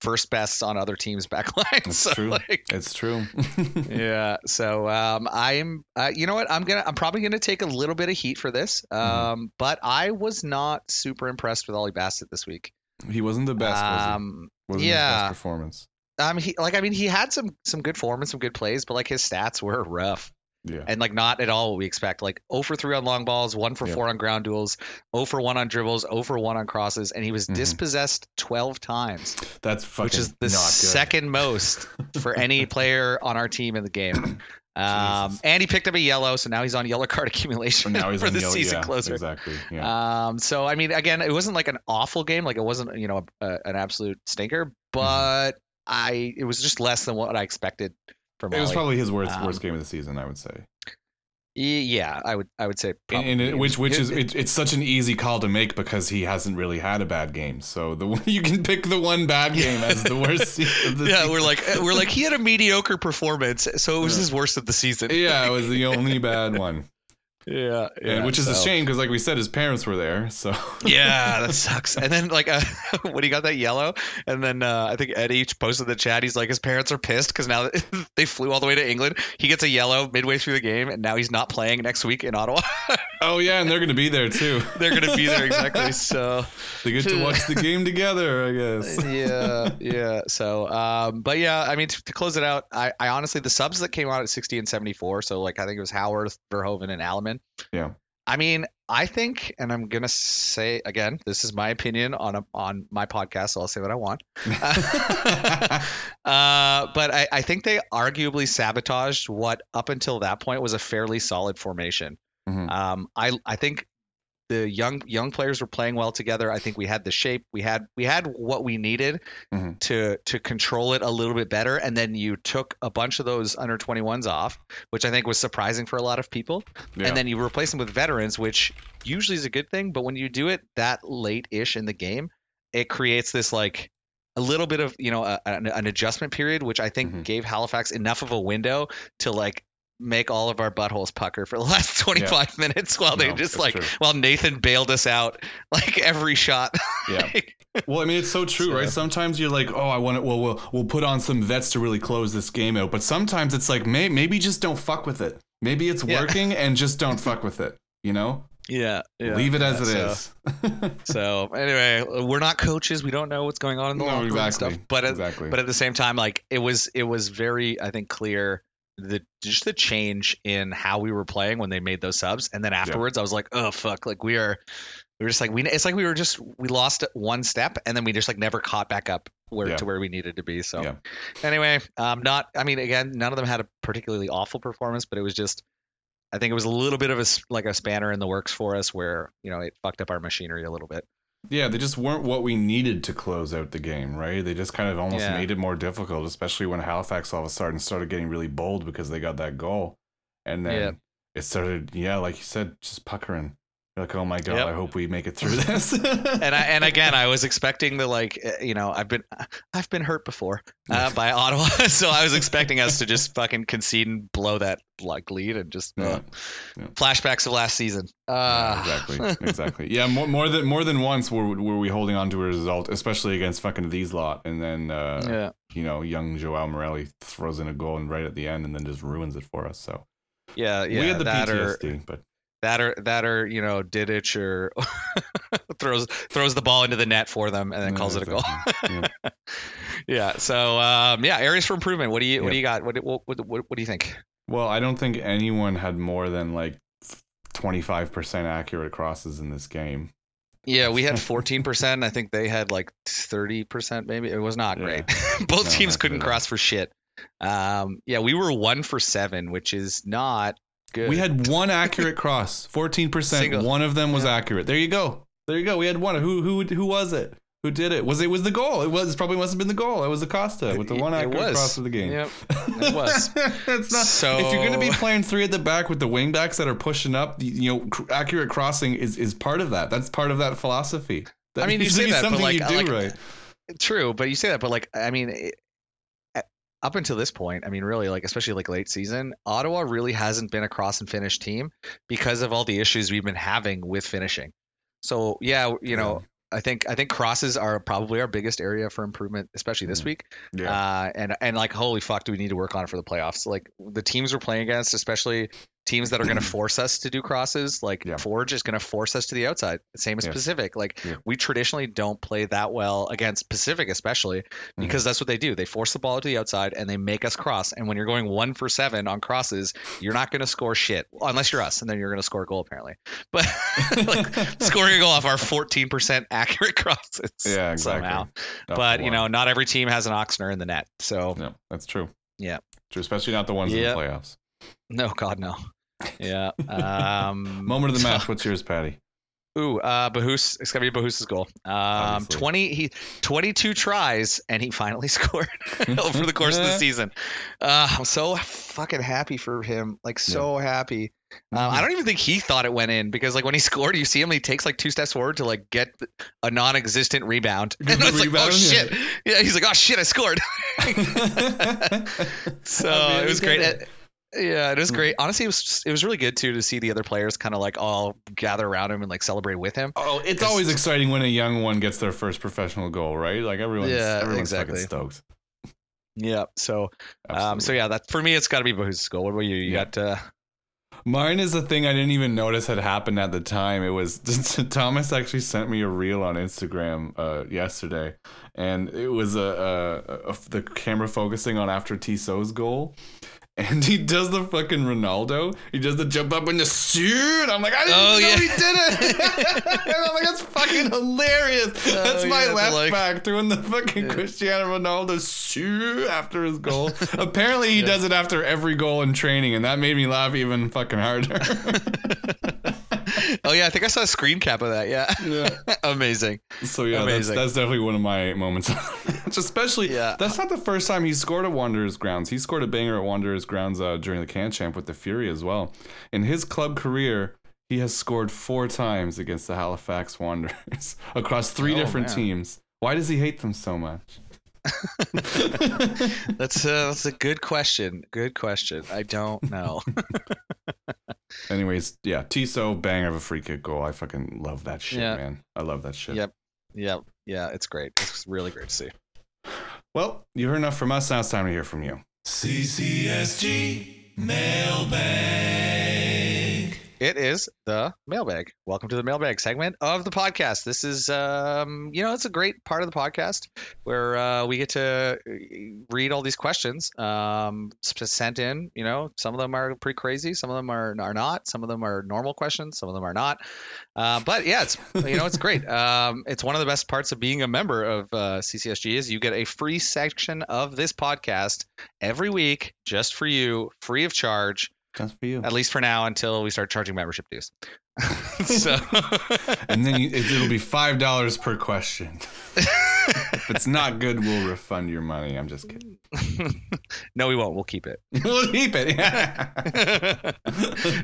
first best on other teams' back lines. It's So, true. like, it's true. yeah. So um, I'm, uh, you know what? I'm gonna, I'm probably gonna take a little bit of heat for this. Um, Mm-hmm. but I was not super impressed with Ollie Bassett this week. he wasn't the best. Was he? Um, Wasn't his yeah. best performance. um, he like, I mean, he had some some good form and some good plays, but like his stats were rough. Yeah. and like not at all what we expect. Like 0 for 3 on long balls, 1 for Yeah. 4 on ground duels, 0 for 1 on dribbles, 0 for 1 on crosses, and he was Mhm. dispossessed 12 times, That's fucking which is the second most for any player on our team in the game. Um, and he picked up a yellow, so now he's on yellow card accumulation now he's for on the yellow- season yeah, closer. Exactly. Yeah. Um, so I mean, again, it wasn't like an awful game, like it wasn't you know a, a, an absolute stinker, but I it was just less than what I expected from. it was probably his worst Um, worst game of the season, I would say. Yeah, I would I would say probably. and it, which which is it, it's such an easy call to make because he hasn't really had a bad game. So the you can pick the one bad game as the worst. of the yeah, season. we're like we're like he had a mediocre performance, so it was Yeah. his worst of the season. yeah, it was the only bad one, yeah, and, which is a shame because like we said, his parents were there. So Yeah, that sucks. And then like uh, when he got that yellow, and then uh, I think Eddie posted in the chat. He's like, his parents are pissed because now they flew all the way to England. He gets a yellow midway through the game, and now he's not playing next week in Ottawa. oh yeah, and they're gonna be there too. They're gonna be there exactly. So They get to watch the game together, I guess. yeah, yeah. So, um, but yeah, I mean, to, to close it out, I, I honestly the subs that came out at 60 and 74. So like I think it was Haworth, Verhoeven, and Alleman. Yeah. I mean, I think, and I'm gonna say again, this is my opinion on a, on my podcast, so I'll say what I want. uh, but I, I think they arguably sabotaged what up until that point was a fairly solid formation. Mhm. Um, I I think the young young players were playing well together. I think we had the shape, we had we had what we needed Mhm. to to control it a little bit better. And then you took a bunch of those under 21s off, which I think was surprising for a lot of people. Yeah. And then you replace them with veterans, which usually is a good thing. But when you do it that late ish in the game, it creates this like a little bit of you know a, an, an adjustment period, which I think Mhm. gave Halifax enough of a window to like make all of our buttholes pucker for the last 25 minutes while they No, just like true. while Nathan bailed us out like every shot. Yeah. Well, I mean, it's so true, So- right? Sometimes you're like, oh, I want to. Well, we'll we'll put on some vets to really close this game out. But sometimes it's like, may, maybe just don't fuck with it. Maybe it's Yeah. working, and just don't fuck with it. You know, yeah, yeah, leave it as yeah, it so- is. So anyway, we're not coaches. We don't know what's going on in the No, locker room exactly. stuff. But at, exactly. but at the same time, like it was it was very I think clear the just the change in how we were playing when they made those subs, and then afterwards I was like, oh fuck, like we are. We were just like we. It's like we were just we lost one step and then we just like never caught back up where Yeah. to where we needed to be. So Yeah. anyway, um, not. I mean, again, none of them had a particularly awful performance, but it was just. I think it was a little bit of a like a spanner in the works for us, where you know it fucked up our machinery a little bit. Yeah, they just weren't what we needed to close out the game, right? They just kind of almost Yeah. made it more difficult, especially when Halifax all of a sudden started getting really bold because they got that goal, and then Yeah. it started, yeah, like you said, just puckering. You're like, oh my god, Yep. I hope we make it through this. and I and again, I was expecting the like, uh, you know, I've been I've been hurt before uh, by Ottawa, so I was expecting us to just fucking concede and blow that like lead and just uh, Yeah. Yeah. flashbacks of last season. Uh, Yeah, exactly, exactly. Yeah, more, more than more than once were were we holding on to a result, especially against fucking these lot, and then uh, yeah, you know young Joao Morelli throws in a goal and right at the end, and then just ruins it for us. So yeah, yeah. we had the that or PTSD, but that or that or you know Didich or throws throws the ball into the net for them and then calls it a goal. Yeah. yeah. So um, yeah, areas for improvement. What do you what do you got? What what what, what, do you think? Well, I don't think anyone had more than like 25% accurate crosses in this game. Yeah, we had 14%. I think they had like 30%, maybe. It was not Yeah. great. Both No, teams couldn't cross for shit. Um, yeah, we were one for seven, which is not good. We had one accurate cross, 14%. Single. One of them was accurate. There you go. There you go. We had one. Who who who was it? Who did it? Was it was the goal? It was probably must have been the goal. It was Acosta with the one accurate cross of the game. Yep, it was. it's not. So- if you're going to be playing three at the back with the wing backs that are pushing up, you know, accurate crossing is is part of that. That's part of that philosophy. That I mean, you say that, but, something like, you do like- right. True, but you say that, but like, I mean, up until this point, I mean, really, like, especially like late season, Ottawa really hasn't been a cross and finish team because of all the issues we've been having with finishing. So yeah, you know, I think I think crosses are probably our biggest area for improvement, especially this Mhm. week. Yeah. Uh, and and like, holy fuck, do we need to work on it for the playoffs? Like the teams we're playing against, especially teams that are going to force us to do crosses, like Yeah. Forge is going to force us to the outside. Same as Yeah. Pacific. Like Yeah. we traditionally don't play that well against Pacific, especially Mm-hmm. because that's what they do. They force the ball to the outside and they make us cross. And when you're going one for seven on crosses, you're not going to score shit unless you're us, and then you're going to score a goal apparently. But like, scoring a goal off our 14% accurate crosses. Yeah, exactly. Somehow. But you know, not every team has an Oxner in the net. So no, that's true. Yeah. True, especially not the ones in the playoffs. no, God no. Yeah. Um, Moment of the match. What's yours, Patty? Ooh, uh, Bahus. It's gonna be Bahus's goal. Um, Obviously. twenty. He twenty-two tries, and he finally scored over the course of the season. Uh, I'm so fucking happy for him. Like so happy. Um, Mm-hmm. I don't even think he thought it went in because like when he scored, you see him. He takes like two steps forward to like get a non-existent rebound, and it's like, oh rebound, shit. Yeah, he's like, oh shit, I scored. So it was great. Get Yeah, it was great. Honestly, it was it was really good too to see the other players kind of like all gather around him and like celebrate with him. Oh, it's always exciting when a young one gets their first professional goal, right? Like everyone's, Yeah, everyone's exactly. fucking stoked. Yeah. So um, so yeah, that for me it's got to be Bahus's goal. What about you? You Yeah. got uh, Mine is a thing I didn't even notice had happened at the time. It was Thomas actually sent me a reel on Instagram uh, yesterday, and it was a, a, a, the camera focusing on after Tissot's goal. And he does the fucking Ronaldo. He does the jump up in the shoot. I'm like, I didn't Oh, know yeah. he did it. and I'm like, that's fucking hilarious. Oh, that's my yeah, left like- back doing the fucking Cristiano Ronaldo suit after his goal. Apparently, he does it after every goal in training, and that made me laugh even fucking harder. Oh yeah, I think I saw a screen cap of that. Yeah, yeah. amazing. So yeah, that's, Amazing. that's definitely one of my moments. Especially, Yeah. that's not the first time he's scored at Wanderers grounds. He scored a banger at Wanderers grounds uh, during the Can Champ with the Fury as well. In his club career, he has scored four times against the Halifax Wanderers across three Oh, different man. teams. Why does he hate them so much? That's uh, that's a good question. Good question. I don't know. Anyways, yeah, Tissot banger of a free kick goal. I fucking love that shit, Yeah. man. I love that shit. Yep. yeah, yeah, it's great. It's really great to see. Well, you heard enough from us. Now it's time to hear from you. CCSG Mailbag. It is the mailbag. Welcome to the mailbag segment of the podcast. This is, um, you know, it's a great part of the podcast where uh, we get to uh, read all these questions um, sent in. You know, some of them are pretty crazy, some of them are are not, some of them are normal questions, some of them are not. Uh, but yeah, it's you know, it's great. Um, it's one of the best parts of being a member of uh, CCSG is you get a free section of this podcast every week just for you, free of charge Just for you. at least for now until we start charging membership dues. so and then you, it, it'll be five dollars per question. if it's not good, we'll refund your money. I'm just kidding. no, we won't. We'll keep it. we'll keep it.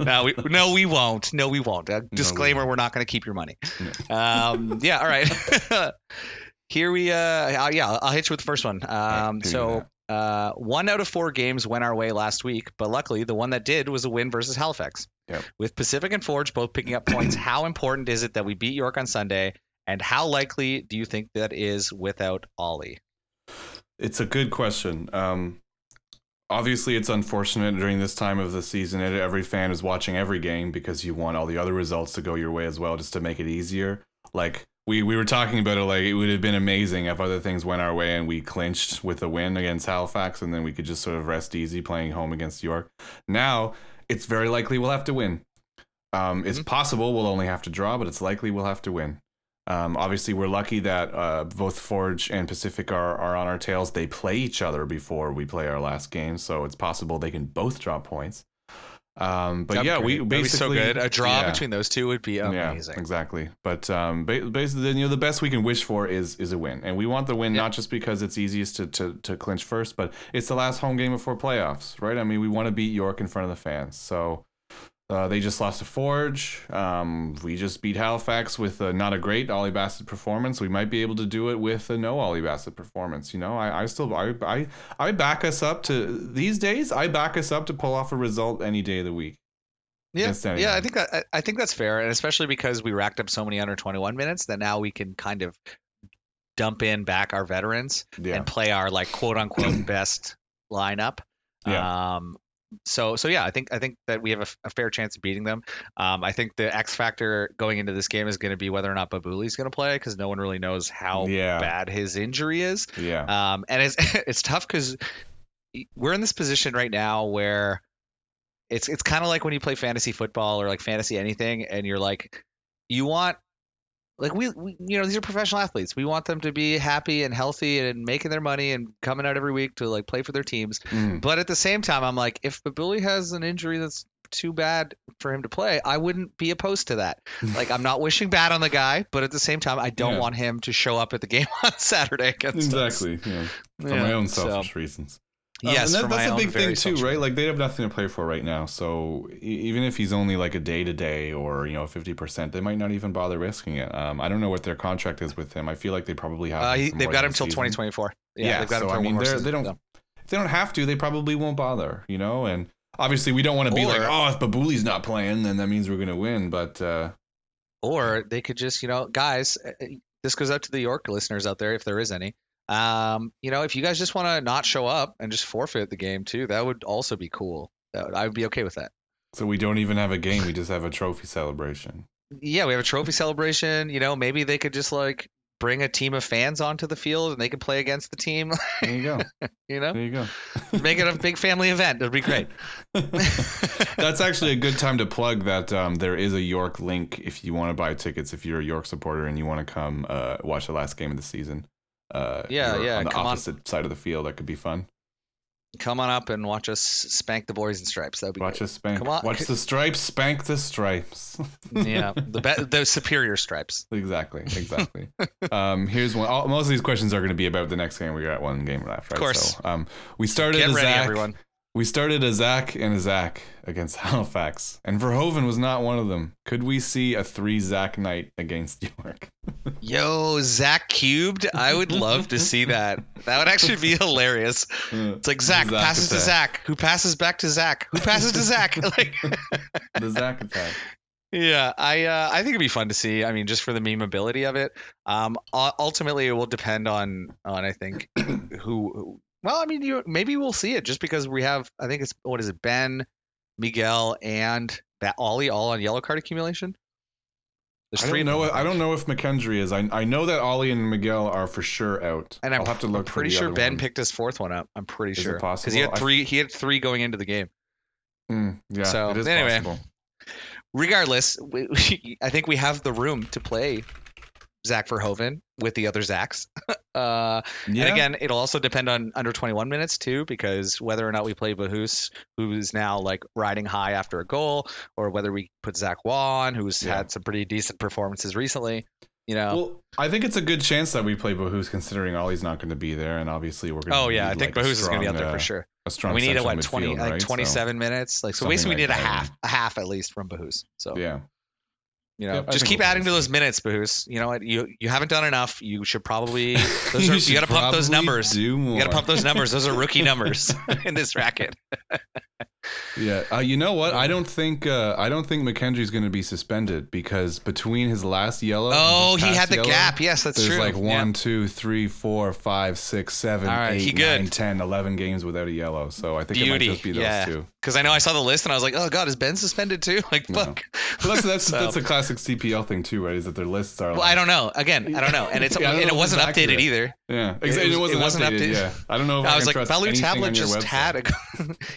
no, we no, we won't. No, we won't. Uh, disclaimer: We're not going to keep your money. Um, yeah. All right. Here we. Uh, uh, yeah, I'll, I'll hit you with the first one. Um, hit me so. Uh, one out of four games went our way last week, but luckily the one that did was a win versus Halifax. Yep. With Pacific and Forge both picking up points, how important is it that we beat York on Sunday? And how likely do you think that is without Ollie? It's a good question. Um, obviously, it's unfortunate during this time of the season. that Every fan is watching every game because you want all the other results to go your way as well, just to make it easier. Like we we were talking about it, like it would have been amazing if other things went our way and we clinched with a win against Halifax, and then we could just sort of rest easy playing home against York. Now it's very likely we'll have to win. Um, it's Mhm. possible we'll only have to draw, but it's likely we'll have to win. Um, obviously, we're lucky that uh, both Forge and Pacific are, are on our tails. They play each other before we play our last game, so it's possible they can both drop points. Um, but That'd yeah, we be so basically good. A draw yeah. between those two would be amazing. Yeah, exactly. But um, ba- basically, you know, the best we can wish for is is a win, and we want the win Yeah. not just because it's easiest to, to to clinch first, but it's the last home game before playoffs, right? I mean, we want to beat York in front of the fans. So uh, they just lost to Forge. Um, we just beat Halifax with a, not a great Ollie Bassett performance. We might be able to do it with a no Ollie Bassett performance. You know, I, I still I, I I back us up to these days. I back us up to pull off a result any day of the week. Yeah, yeah. I think that I- think that's fair, and especially because we racked up so many under 21 minutes that now we can kind of dump in back our veterans Yeah. and play our like quote unquote best lineup. Yeah. Um, so so yeah, I think I think that we have a fair chance of beating them. Um, I think the X factor going into this game is going to be whether or not Babouli's going to play because no one really knows how Yeah. bad his injury is. Yeah. Um, and it's it's tough because we're in this position right now where it's it's kind of like when you play fantasy football or like fantasy anything, and you're like, you want like we, we you know these are professional athletes. We want them to be happy and healthy and making their money and coming out every week to like play for their teams. Mm. But at the same time, I'm like, if Babouli has an injury that's too bad for him to play, I wouldn't be opposed to that. Like, I'm not wishing bad on the guy, but at the same time, I don't Yeah. want him to show up at the game on Saturday against us. Exactly. Yeah. For Yeah, my own so- selfish Um, Yes, and that, that's a big thing too, right? Like they have nothing to play for right now, so even if he's only like a day to day or you know fifty percent, they might not even bother risking it. Um, I don't know what their contract is with him. I feel like they probably have. Uh, he, they've got him till 2024. Yeah, Yeah, they've got him so, I mean, they don't- so. If they don't have to, they probably won't bother, you know. And obviously, we don't want to be like, oh, if Babouli's not playing, then that means we're gonna win. But uh, Or they could just, you know, guys, uh, uh, this goes out to the York listeners out there, if there is any. Um, you know, if you guys just want to not show up and just forfeit the game too, that would also be cool. That would, I would be okay with that. so we don't even have a game; we just have a trophy celebration. Yeah, we have a trophy celebration. You know, maybe they could just like bring a team of fans onto the field and they could play against the team. There you go. you know, There you go. make it a big family event. It'd be great. That's actually a good time to plug that um, there is a York link if you want to buy tickets. If you're a York supporter and you want to come uh, watch the last game of the season, uh, Yeah, yeah, on the come on. opposite side of the field, that could be fun. Come on up and watch us spank the boys in stripes. That would be Watch great. us spank. Come on. Watch the stripes, spank the stripes. yeah, the be- the superior stripes. exactly, exactly. um, here's one. All, most of these questions are going to be about the next game. We got one game left, right? Of course. So, um, we started Get ready, Zach. everyone. We started a Zach and a Zach against Halifax, and Verhoeven was not one of them. Could we see a three Zach night against York? Yo, Zach cubed. I would love to see that. That would actually be hilarious. It's like Zach, Zach passes to attack. Zach, who passes back to Zach, who passes to Zach. like, the Zach attack. yeah, I uh, I think it'd be fun to see. I mean, just for the memeability of it. Um, ultimately, it will depend on on I think who. Well, I mean, you maybe we'll see it just because we have. I think it's what is it, Ben, Miguel, and that Ollie all on yellow card accumulation. There's I three don't know. them. I don't know if McKendry is. I I know that Ollie and Miguel are for sure out. And I'm, I'll have to I'm look. for pretty sure Ben ones. picked his fourth one up. I'm pretty Is sure he possible? had I- three. He had three going into the game. Mm, yeah, So, it is anyway. possible. Regardless, we, we, I think we have the room to play Zach Verhoeven with the other Zachs. uh, Yeah. And again, it'll also depend on under 21 minutes too, because whether or not we play Bahus, who's now like riding high after a goal, or whether we put Zach Wan, who's Yeah. had some pretty decent performances recently. You know. Well, I think it's a good chance that we play Bahus, considering Ollie's not going to be there, and obviously we're going. To Oh yeah, I think like, a Bahus is going to be out there uh, for sure. A strong. we need a what 20 midfield, like right? So, 27 minutes like so basically we like need a that, yeah. half a half at least from Bahus so yeah. You know Yep, just keep adding to those minutes Bahus you know what you you haven't done enough you should probably those are, You you, got to pump those numbers Do more. you got to pump those numbers those are rookie numbers in this racket Yeah, uh, you know what? I don't think uh, I don't think McKendry's going to be suspended because between his last yellow, and oh he had the yellow, gap yes that's There's true like Yeah. one, two, three, four, five, six, seven, All right, he eight, good. nine, 10, 11 games without a yellow. So I think it might just be those yeah. two. Because I know I saw the list and I was like, oh god, is Ben suspended too? Like No. fuck. Well, that's that's So- that's a classic CPL thing too, right? Is that their lists are. Well, like, I don't know. Again, I don't know, and it's Yeah, and it wasn't it's updated either. Yeah, It. It, was- wasn't, it wasn't updated. updated. Yeah, I don't know. If I I, was like, Baloo tablet just website. had a.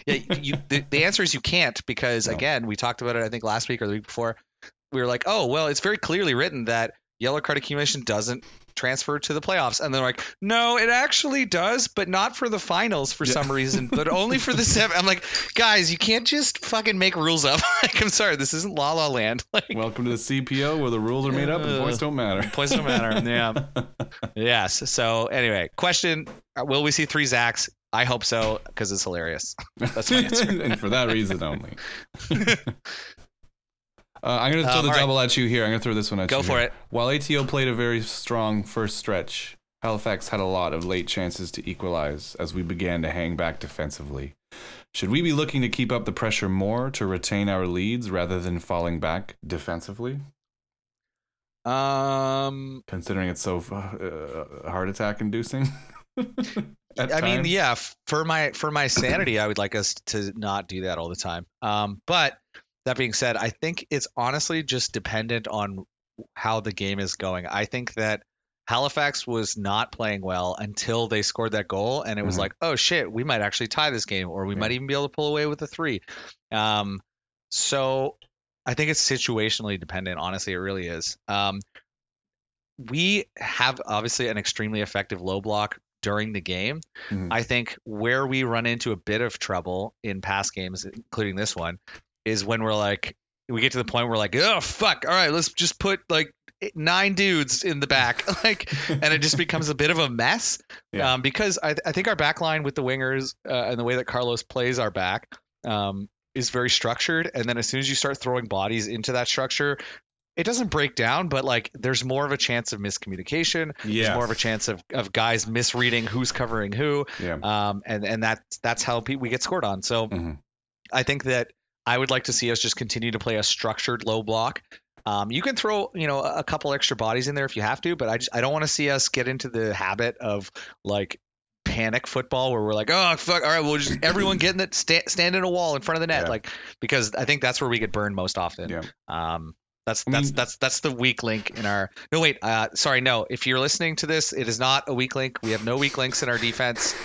yeah, you. The, the answer is you can't because No. again, we talked about it. I think last week or the week before. We were like, oh well, it's very clearly written that yellow card accumulation doesn't transfer to the playoffs, and they're like, no, it actually does, but not for the finals for Yeah. some reason, but only for the seven. I'm like, guys, you can't just fucking make rules up. like, I'm sorry, this isn't La La Land. Like, Welcome to the CPO where the rules are made up and points don't matter. points don't matter. Yeah. yes. So anyway, question: uh, Will we see three Zacks? I hope so because it's hilarious. That's my answer. and for that reason only. Uh, I'm going to throw Um, the all right. double at you here. I'm going to throw this one at Go you. Go for here. it. While ATO played a very strong first stretch, Halifax had a lot of late chances to equalize as we began to hang back defensively. Should we be looking to keep up the pressure more to retain our leads rather than falling back defensively? Um, Considering it's so uh, heart attack inducing. I mean, yeah, for my for my sanity, I would like us to not do that all the time. Um, but that being said, I think it's honestly just dependent on how the game is going. I think that Halifax was not playing well until they scored that goal, and it was Mhm. like, oh shit, we might actually tie this game, or we Yeah. might even be able to pull away with a three. Um, so I think it's situationally dependent. Honestly, it really is. Um, we have obviously an extremely effective low block during the game. Mhm. I think where we run into a bit of trouble in past games, including this one, is when we're like, we get to the point where we're like, oh fuck, all right, let's just put like nine dudes in the back, like, and it just becomes a bit of a mess. Yeah. Um, because I, I think our back line with the wingers uh, and the way that Carlos plays our back um, is very structured, and then as soon as you start throwing bodies into that structure. It doesn't break down, but like there's more of a chance of miscommunication. yeah. There's more of a chance of, of guys misreading who's covering who yeah. um, and and that's that's how we get scored on. So Mhm. I think that I would like to see us just continue to play a structured low block. Um, you can throw you know a couple extra bodies in there if you have to, but I just I don't want to see us get into the habit of like panic football where we're like oh fuck all right we'll just everyone get in the sta- stand in a wall in front of the net Yeah. like because I think that's where we get burned most often. Yeah. Um, that's I that's mean- that's that's the weak link in our. No wait, uh, sorry, no. If you're listening to this, it is not a weak link. We have no weak links in our defense.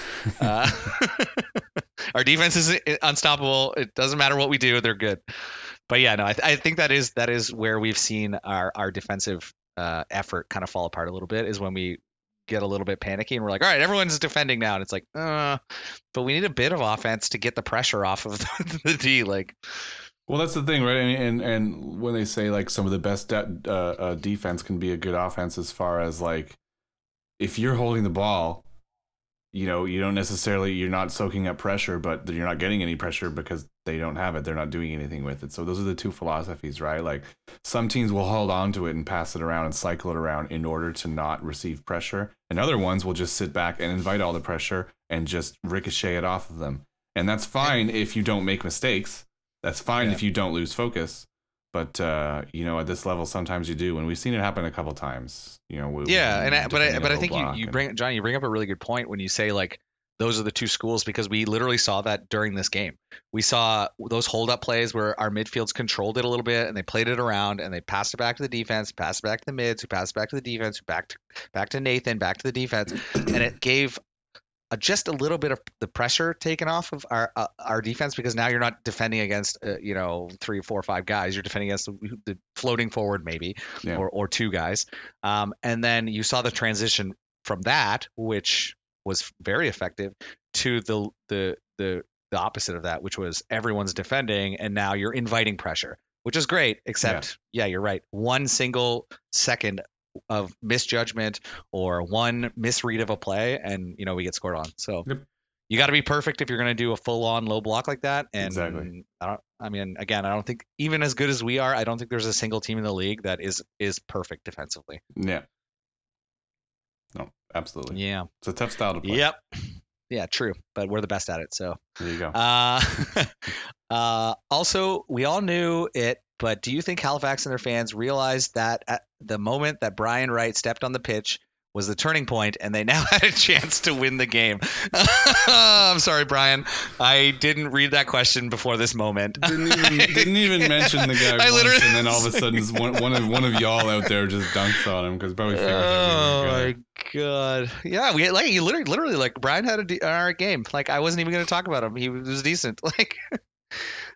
Uh, our defense is unstoppable. It doesn't matter what we do; they're good. But yeah, no, I, th- I think that is that is where we've seen our our defensive uh, effort kind of fall apart a little bit. Is when we get a little bit panicky and we're like, all right, everyone's defending now, and it's like, uh, but we need a bit of offense to get the pressure off of the, the D. Like, Well, that's the thing, right? And and, and when they say like some of the best de- uh, uh, defense can be a good offense, as far as like if you're holding the ball, you know, you don't necessarily you're not soaking up pressure, but you're not getting any pressure because they don't have it. They're not doing anything with it. So those are the two philosophies, right? Like some teams will hold on to it and pass it around and cycle it around in order to not receive pressure, and other ones will just sit back and invite all the pressure and just ricochet it off of them. And that's fine if you don't make mistakes. That's fine Yeah. if you don't lose focus. But uh, you know, at this level, sometimes you do, and we've seen it happen a couple times. You know, we, yeah, we- and I, but I, but I think you, you bring John, you bring up a really good point when you say like those are the two schools because we literally saw that during this game. We saw those hold up plays where our midfields controlled it a little bit and they played it around and they passed it back to the defense, passed it back to the mids, who passed it back to the defense, who back to, back to Nathan, back to the defense, and it gave uh, just a little bit of the pressure taken off of our uh, our defense because now you're not defending against uh, you know three, four, five guys. You're defending against the, the floating forward maybe Yeah. or or two guys. Um, and then you saw the transition from that, which was very effective, to the the the the opposite of that, which was everyone's defending, and now you're inviting pressure, which is great. Except, yeah, you're right. One single second of misjudgment or one misread of a play, and you know we get scored on. So. Yep. You got to be perfect if you're going to do a full-on low block like that. And Exactly. I don't. I mean, again, I don't think even as good as we are, I don't think there's a single team in the league that is is perfect defensively. Yeah. No, absolutely. Yeah. It's a tough style to play. Yep. Yeah, true. But we're the best at it. So, There you go. uh, uh, also, we all knew it, but do you think Halifax and their fans realized that at the moment that Brian Wright stepped on the pitch, was the turning point, and they now had a chance to win the game. I'm sorry, Brian. I didn't read that question before this moment. Didn't even, didn't even mention the guy I once, literally- and then all of a sudden, one, one of one of y'all out there just dunks on him because probably figured Oh that we were my god! Yeah, we like you literally, literally like Brian had a an alright game. Like I wasn't even going to talk about him. He was decent. Like,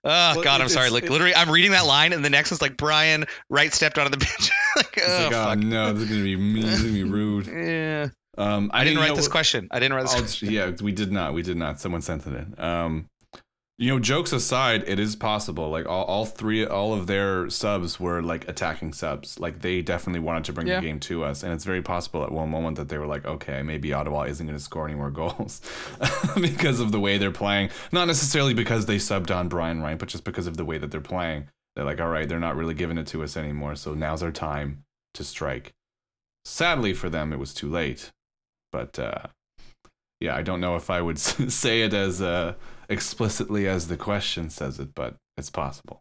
oh Well, god, I'm sorry. Like literally, I'm reading that line, and the next one's like Brian Wright stepped onto the bench. like, oh, like, oh fuck. no, this is gonna be mean. This is gonna be rude. Yeah. Um, I, didn't write know, this question. I didn't write this. I'll- yeah, we did not. We did not. Someone sent it in. Um, you know, jokes aside, it is possible. Like all, all three, all of their subs were like attacking subs. Like they definitely wanted to bring Yeah. the game to us, and it's very possible at one moment that they were like, okay, maybe Ottawa isn't going to score any more goals because of the way they're playing. Not necessarily because they subbed on Brian ryan but just because of the way that they're playing. They're like, all right, they're not really giving it to us anymore, so now's our time to strike. Sadly for them, it was too late. But uh, yeah, I don't know if I would say it as uh, explicitly as the question says it, but it's possible.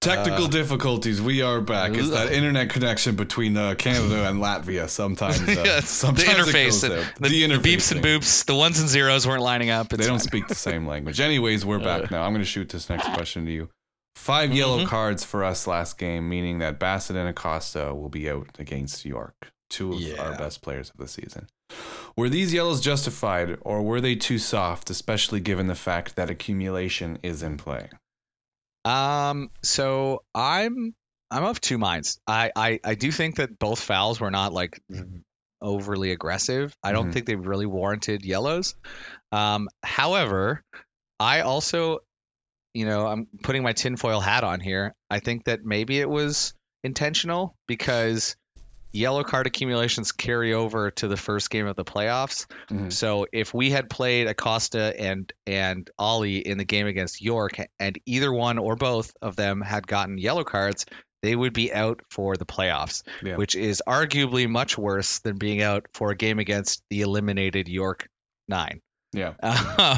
Technical Uh, difficulties. We are back. It's that internet connection between uh, Canada and Latvia. Sometimes, uh, Yes, sometimes the it interface, goes the, out. the, the interface beeps and boops, the ones and zeros weren't lining up. They don't fine. speak the same language. Anyways, we're back now. I'm going to shoot this next question to you. 5 yellow Mhm. cards for us last game, meaning that Bassett and Acosta will be out against York, two of our best players of the season. Were these yellows justified, or were they too soft, especially given the fact that accumulation is in play? Um, so I'm I'm of two minds. I, I I do think that both fouls were not like overly aggressive. I don't Mhm. think they really warranted yellows. Um, however, I also, you know, I'm putting my tinfoil hat on here. I think that maybe it was intentional because yellow card accumulations carry over to the first game of the playoffs. Mhm. So if we had played Acosta and and Ollie in the game against York, and either one or both of them had gotten yellow cards, they would be out for the playoffs, Yeah. which is arguably much worse than being out for a game against the eliminated York Nine. Yeah,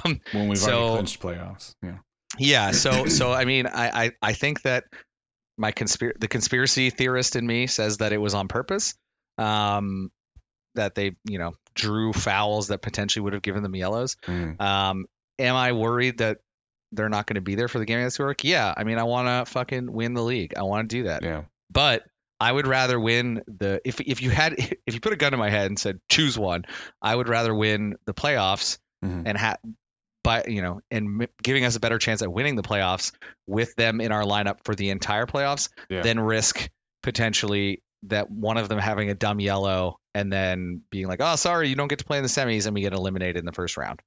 Um, when we've So- already clinched playoffs. Yeah. yeah. So so I mean I I, I think that my conspir- the conspiracy theorist in me says that it was on purpose. Um, that they you know drew fouls that potentially would have given them yellows. Mm. Um, am I worried that they're not going to be there for the game against York? Yeah. I mean, I want to fucking win the league. I want to do that. Yeah. But I would rather win the if if you had if you put a gun to my head and said choose one, I would rather win the playoffs Mhm. and have by you know and giving us a better chance at winning the playoffs with them in our lineup for the entire playoffs Yeah. than risk potentially that one of them having a dumb yellow and then being like, oh, sorry, you don't get to play in the semis, and we get eliminated in the first round.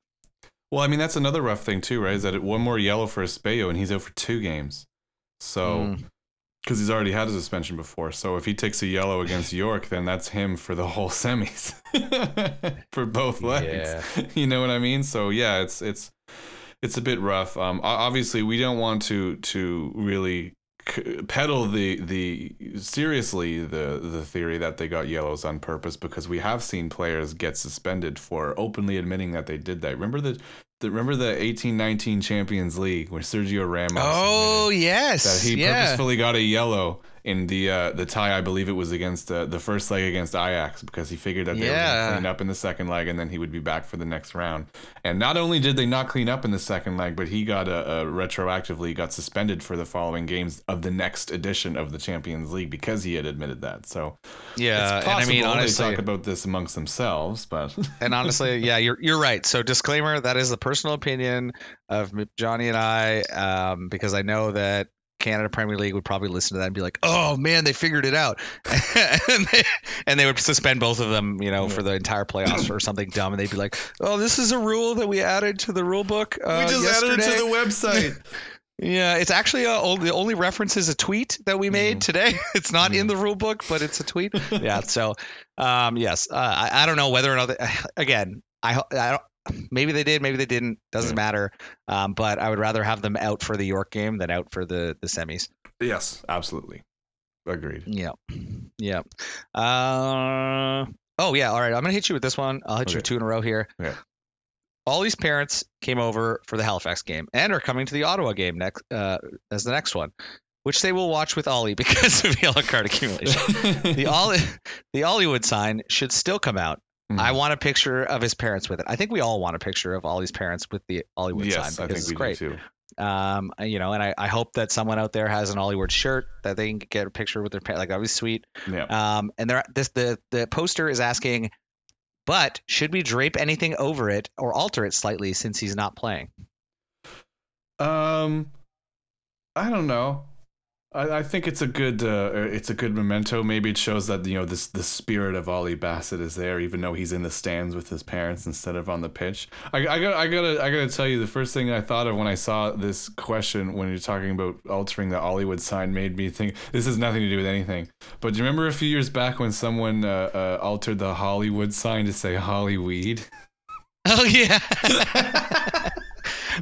Well, I mean that's another rough thing too, right? Is that one more yellow for Espejo and he's out for two games. So Mm. Because he's already had a suspension before, so if he takes a yellow against York, then that's him for the whole semis for both legs. You know what I mean? So yeah, it's it's it's a bit rough. Um, obviously we don't want to to really c- peddle the the seriously the the theory that they got yellows on purpose because we have seen players get suspended for openly admitting that they did that. Remember the, the remember the 18-19 Champions League where Sergio Ramos Oh yes, that he yeah. purposefully got a yellow in the uh, the tie. I believe it was against uh, the first leg against Ajax because he figured that they Yeah. to clean up in the second leg and then he would be back for the next round. And not only did they not clean up in the second leg, but he got a, a retroactively got suspended for the following games of the next edition of the Champions League because he had admitted that. So yeah, it's and I mean honestly, they talk about this amongst themselves, but and honestly, yeah, you're you're right. So disclaimer, that is the personal opinion of Johnny and I, um, because I know that Canada Premier League would probably listen to that and be like, "Oh man, they figured it out," and, they, and they would suspend both of them, you know, for the entire playoffs or something dumb, and they'd be like, "Oh, this is a rule that we added to the rule book uh, we just yesterday." Added it to the website. Yeah, it's actually uh, only, the only reference is a tweet that we made Mhm. today. It's not in the rule book, but it's a tweet. yeah. So, um, yes, uh, I, I don't know whether or not. They, again, I, I don't. Maybe they did, maybe they didn't. Doesn't matter. Um, but I would rather have them out for the York game than out for the the semis. yes, absolutely. Agreed. Yeah. Yeah. Uh, oh yeah. All right. I'm gonna hit you with this one. I'll hit you Okay. with two in a row here. Okay. All these parents came over for the Halifax game and are coming to the Ottawa game next uh, as the next one. which they will watch with Ollie because of yellow card accumulation. the Ollie, the Hollywood sign should still come out. Mhm. I want a picture of his parents with it. I think we all want a picture of Ollie's parents with the Hollywood yes, sign I think it's we great. do too. Um, you know, and I, I hope that someone out there has an Hollywood shirt that they can get a picture with their parents. Like that would be sweet. Yeah. Um, and there, this the the poster is asking, but should we drape anything over it or alter it slightly since he's not playing? Um, I don't know. I, I think it's a good uh, it's a good memento. Maybe it shows that you know this the spirit of Ollie Bassett is there, even though he's in the stands with his parents instead of on the pitch. I, I got I gotta I gotta tell you the first thing I thought of when I saw this question when you're talking about altering the Hollywood sign made me think this has nothing to do with anything. But do you remember a few years back when someone uh, uh, altered the Hollywood sign to say Hollyweed? Oh yeah.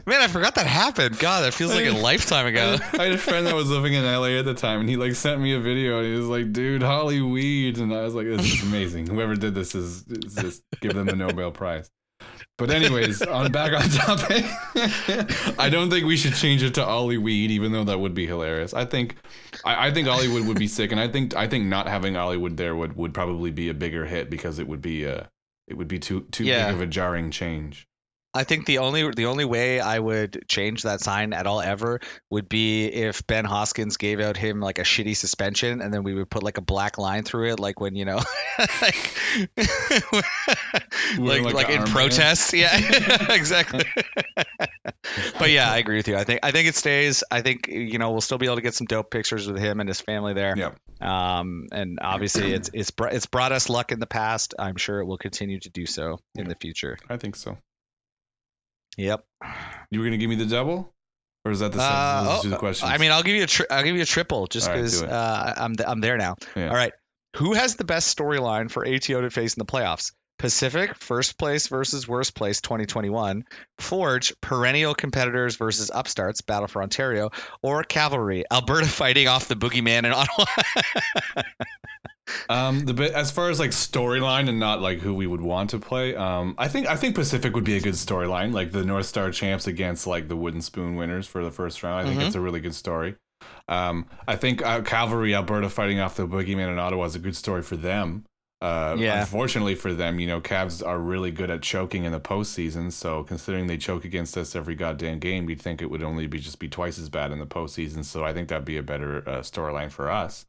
Man, I forgot that happened. God, that feels like a lifetime ago. I had a friend that was living in LA at the time, and he like sent me a video, and he was like, "Dude, Holly weed," and I was like, "This is amazing. Whoever did this is, is just give them the Nobel Prize." But anyways, on back on topic, I don't think we should change it to Ollie Weed, even though that would be hilarious. I think, I, I think Hollywood would be sick, and I think I think not having Hollywood there would would probably be a bigger hit because it would be uh it would be too too Yeah. big of a jarring change. I think the only the only way I would change that sign at all ever would be if Ben Hoskins gave out him like a shitty suspension, and then we would put like a black line through it, like when you know, like like, like, like in protest. Yeah, exactly. but yeah, I agree with you. I think I think it stays. I think you know we'll still be able to get some dope pictures with him and his family there. Yeah. Um, and obviously it's it's br- it's brought us luck in the past. I'm sure it will continue to do so in Yeah. the future. I think so. Yep. You were gonna give me the double, or is that the same? Uh, oh, the questions. I mean, I'll give you a tri- I'll give you a triple just because it. uh, I'm th- I'm there now. Yeah. All right, who has the best storyline for ATO to face in the playoffs? Pacific first place versus worst place 2021, Forge perennial competitors versus upstarts Battle for Ontario, or Cavalry Alberta fighting off the boogeyman in Ottawa. Um, the bit as far as like storyline and not like who we would want to play. Um, I think I think Pacific would be a good storyline, like the North Star champs against like the Wooden Spoon winners for the first round. I think Mhm. it's a really good story. Um, I think uh, Cavalry Alberta fighting off the Boogeyman in Ottawa is a good story for them. Uh, Yeah. Unfortunately for them, you know, Cavs are really good at choking in the postseason. So considering they choke against us every goddamn game, you'd think it would only be just be twice as bad in the postseason. So I think that'd be a better uh, storyline for us.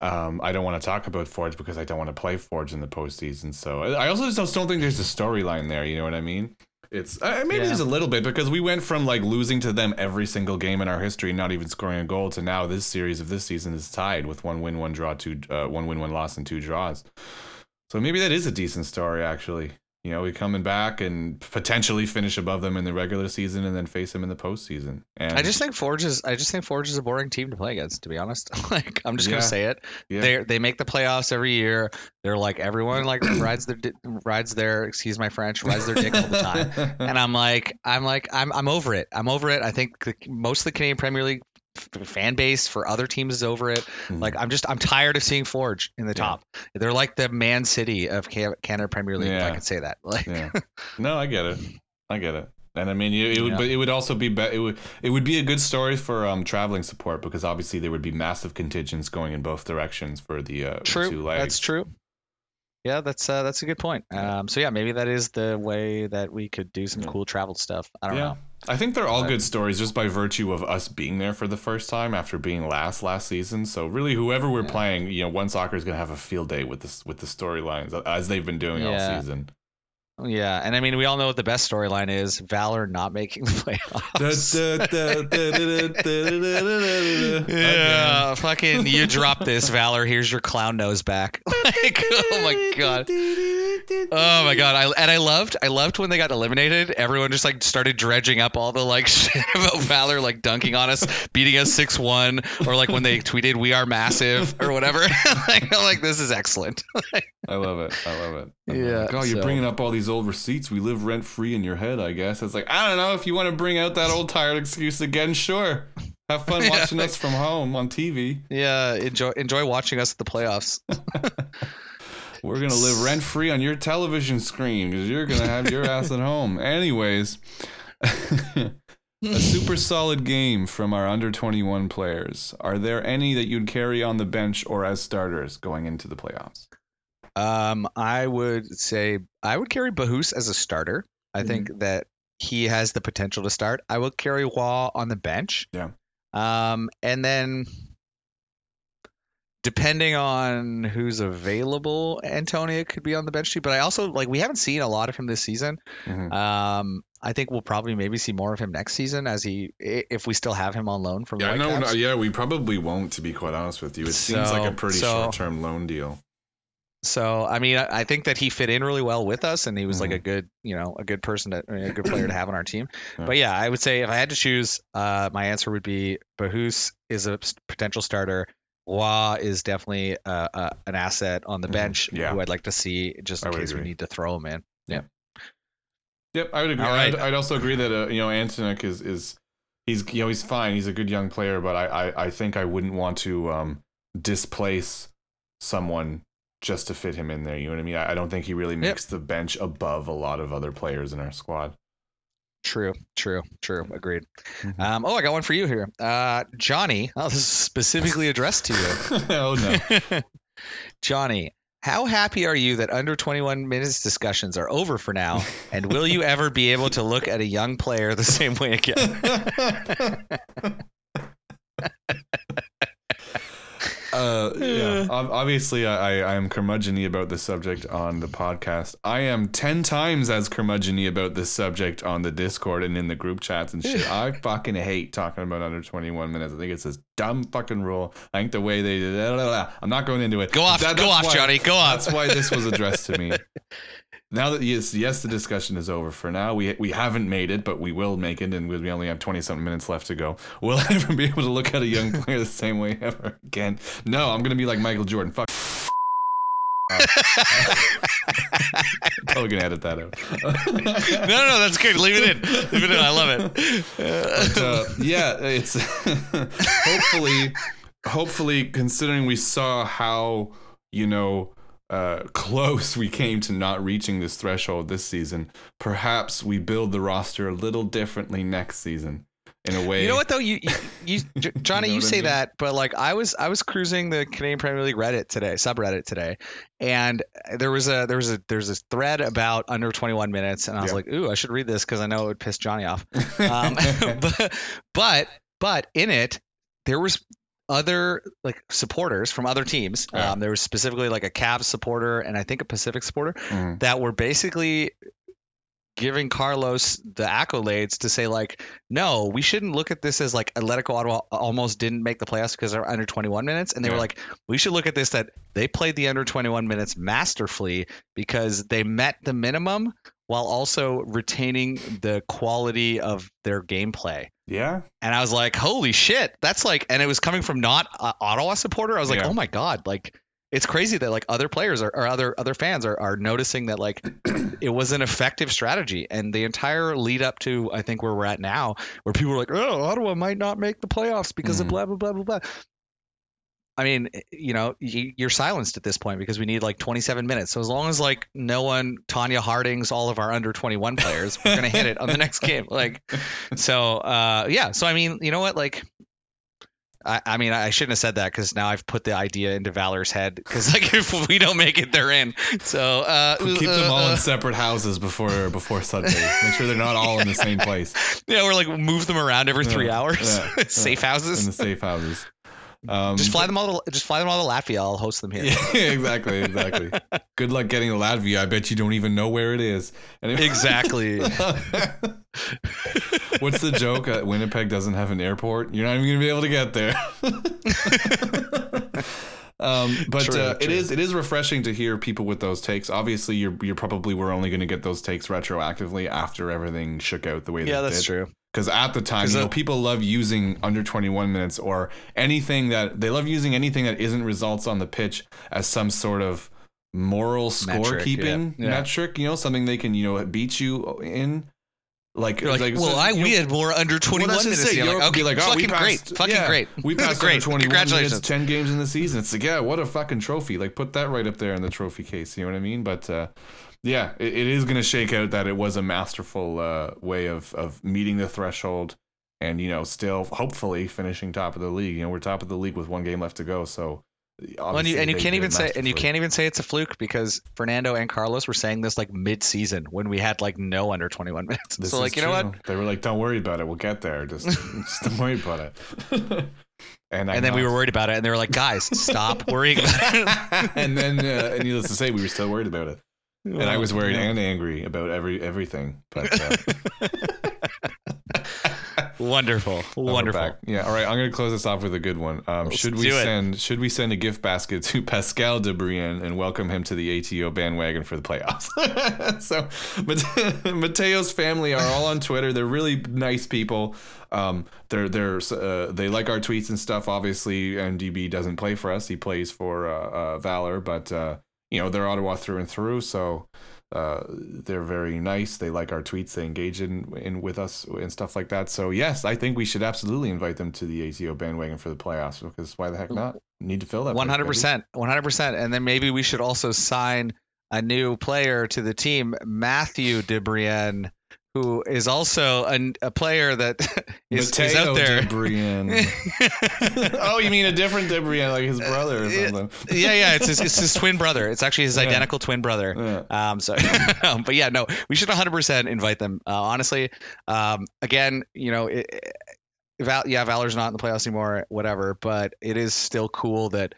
Um, I don't want to talk about Forge because I don't want to play Forge in the postseason. So I also just don't think there's a storyline there. You know what I mean? It's uh, maybe Yeah. there's a little bit because we went from like losing to them every single game in our history, not even scoring a goal, to now this series of this season is tied with one win, one draw, two uh, one win, one loss, and two draws. So maybe that is a decent story, actually. You know, we coming back and potentially finish above them in the regular season and then face them in the postseason. And I just think Forge is I just think Forge is a boring team to play against. To be honest, like I'm just Yeah. gonna say it. yeah. They they make the playoffs every year. They're like everyone like rides their rides their excuse my French rides their dick all the time. And I'm like I'm like I'm I'm over it. I'm over it. I think the, most of the Canadian Premier League fan base for other teams is over it. Mhm. Like I'm just I'm tired of seeing Forge in the Yeah. top. They're like the Man City of Canada Premier League. If I could say that. Like yeah. No, I get it. I get it. And I mean, it, it would, Yeah. but it would also be, be, it would, it would be a good story for um traveling support because obviously there would be massive contingents going in both directions for the uh, the two true. legs. That's true. Yeah, that's uh, that's a good point. Um, so yeah, maybe that is the way that we could do some cool travel stuff. I don't yeah. know. I think they're all good stories just by virtue of us being there for the first time after being last last season. So really, whoever we're Yeah. playing, you know, OneSoccer is gonna have a field day with this with the storylines as they've been doing all season. Yeah, and I mean, we all know what the best storyline is: Valor not making the playoffs. yeah, fucking, you drop this, Valor. Here's your clown nose back. like, oh my god. Oh my god! I and I loved, I loved when they got eliminated. Everyone just like started dredging up all the like shit about Valor, like dunking on us, beating us six one, or like when they tweeted "We are massive" or whatever. like, I'm like, this is excellent. I love it. I love it. I'm Yeah, Like, oh, you're so- bringing up all these old receipts. We live rent free in your head, I guess. It's like, I don't know. If you want to bring out that old tired excuse again, sure. Have fun Yeah. watching us from home on TV. yeah, enjoy enjoy watching us at the playoffs. We're going to live rent free on your television screen because you're going to have your ass at home. Anyways. a super solid game from our under 21 players. Are there any that you'd carry on the bench or as starters going into the playoffs? Um, I would say I would carry Bahus as a starter. I mm-hmm. think that he has the potential to start. I will carry Waugh on the bench. Yeah. Um, and then depending on who's available, Antonio could be on the bench too. But I also like we haven't seen a lot of him this season. Mm-hmm. Um, I think we'll probably maybe see more of him next season as he if we still have him on loan from. Yeah, no, no, yeah, we probably won't. To be quite honest with you, it so, seems like a pretty so, short-term loan deal. So I mean, I think that he fit in really well with us, and he was mm-hmm. like a good, you know, a good person, to, a good player to have on our team. Yeah. But yeah, I would say if I had to choose, uh, my answer would be Bahus is a potential starter. Waugh is definitely uh, uh, an asset on the mm-hmm. bench yeah. who I'd like to see just in case agree. we need to throw him in. Yeah. Yep, I would agree. Right. I'd, I'd, also agree that uh, you know Antonik is is he's you know he's fine. He's a good young player, but I I, I think I wouldn't want to um, displace someone just to fit him in there. You know what I mean? I, I don't think he really makes yep. the bench above a lot of other players in our squad. True, true, true. Agreed. Mm-hmm. Um, oh, I got one for you here. Uh, Johnny, oh, this is specifically addressed to you. oh, no. Johnny, how happy are you that under 21 minutes discussions are over for now? And will you ever be able to look at a young player the same way again? Uh, yeah. Obviously, I, I am curmudgeony about this subject on the podcast. I am ten times as curmudgeony about this subject on the Discord and in the group chats and shit. I fucking hate talking about under 21 minutes. I think it's this dumb fucking rule. I think the way they did it. I'm not going into it. Go off, that, go off, why, Johnny. Go off. That's why this was addressed to me. now that yes, yes, the discussion is over for now. We we haven't made it, but we will make it, and we only have twenty something minutes left to go. Will I ever be able to look at a young player the same way ever again? No, I'm gonna be like Michael Jordan. Fuck. Probably gonna edit that out. no, no, that's good. Leave it in. Leave it in. I love it. But, uh, yeah, it's hopefully, hopefully, considering we saw how you know uh, close we came to not reaching this threshold this season, perhaps we build the roster a little differently next season. In a way, you know what though, you, you, you Johnny, you, know you say I mean? that, but like I was, I was cruising the Canadian Premier League Reddit today, subreddit today, and there was a, there was a, there's a thread about under 21 minutes, and I was yeah. like, ooh, I should read this because I know it would piss Johnny off. Um, but, but, but in it, there was other like supporters from other teams. Yeah. Um, there was specifically like a Cavs supporter and I think a Pacific supporter mm. that were basically giving Carlos the accolades to say like, no, we shouldn't look at this as like Atletico Ottawa almost didn't make the playoffs because they're under 21 minutes, and they yeah. were like, we should look at this that they played the under 21 minutes masterfully because they met the minimum while also retaining the quality of their gameplay. Yeah. And I was like, holy shit, that's like, and it was coming from not a Ottawa supporter. I was like, yeah. oh my god, like it's crazy that like other players are, or other other fans are, are noticing that like it was an effective strategy and the entire lead up to I think where we're at now where people are like oh Ottawa might not make the playoffs because mm-hmm. of blah blah blah blah blah I mean, you know, you're silenced at this point because we need like 27 minutes. So as long as like no one Tonya Hardings all of our under 21 players, we're gonna hit it on the next game. Like, so uh, yeah. So I mean, you know what? Like, I, I mean, I shouldn't have said that because now I've put the idea into Valor's head. Because like, if we don't make it, they're in. So uh, keep uh, them all in uh, separate houses before before Sunday. Make sure they're not all in the same place. Yeah, we're like move them around every three yeah, hours. Yeah, safe houses. In the safe houses. Um, just fly them all. To, just fly them all to Latvia. I'll host them here. Yeah, exactly, exactly. Good luck getting to Latvia. I bet you don't even know where it is. Anyway. Exactly. What's the joke? Uh, Winnipeg doesn't have an airport. You're not even gonna be able to get there. Um, but true, uh, true. it is it is refreshing to hear people with those takes. Obviously, you're you're probably were only going to get those takes retroactively after everything shook out the way. Yeah, that's did. true. Because at the time, you know, people love using under 21 minutes or anything that they love using anything that isn't results on the pitch as some sort of moral scorekeeping yeah. yeah. metric. You know, something they can you know beat you in. Like, like, like, well, so, I we had more under 21 well, minutes. Say, like, okay, like, oh, fucking passed, great, fucking yeah, great. We passed great. 21 Congratulations. minutes, 10 games in the season. It's like, yeah, what a fucking trophy. Like, put that right up there in the trophy case. You know what I mean? But uh, yeah, it, it is going to shake out that it was a masterful uh, way of of meeting the threshold and you know still hopefully finishing top of the league. You know we're top of the league with one game left to go, so. Well, and you, and you can't even say and you can't even say it's a fluke because Fernando and Carlos were saying this like mid-season when we had like no under 21 minutes. This so like you true. know what? They were like, "Don't worry about it. We'll get there. Just, just don't worry about it." and, and then we were worried about it, and they were like, "Guys, stop worrying about it." and then, uh, and needless to say, we were still worried about it, and I was worried and angry about every everything. But uh, Wonderful, wonderful. Yeah. All right. I'm gonna close this off with a good one. Um, should we send Should we send a gift basket to Pascal de Brienne and welcome him to the ATO bandwagon for the playoffs? so, Mateo's family are all on Twitter. They're really nice people. Um, they're they're uh, they like our tweets and stuff. Obviously, MDB doesn't play for us. He plays for uh, uh, Valor, but uh, you know they're Ottawa through and through. So uh, they're very nice. They like our tweets. They engage in, in with us and stuff like that. So yes, I think we should absolutely invite them to the ATO bandwagon for the playoffs because why the heck not? Need to fill that. One hundred percent, one hundred percent. And then maybe we should also sign a new player to the team, Matthew DeBrienne who is also a, a player that is, is out there. oh, you mean a different Debrian, like his brother or something? yeah, yeah, it's his, it's his twin brother. It's actually his yeah. identical twin brother. Yeah. Um, so, but yeah, no, we should 100% invite them. Uh, honestly, um, again, you know, it, Val, yeah, Valor's not in the playoffs anymore, whatever. But it is still cool that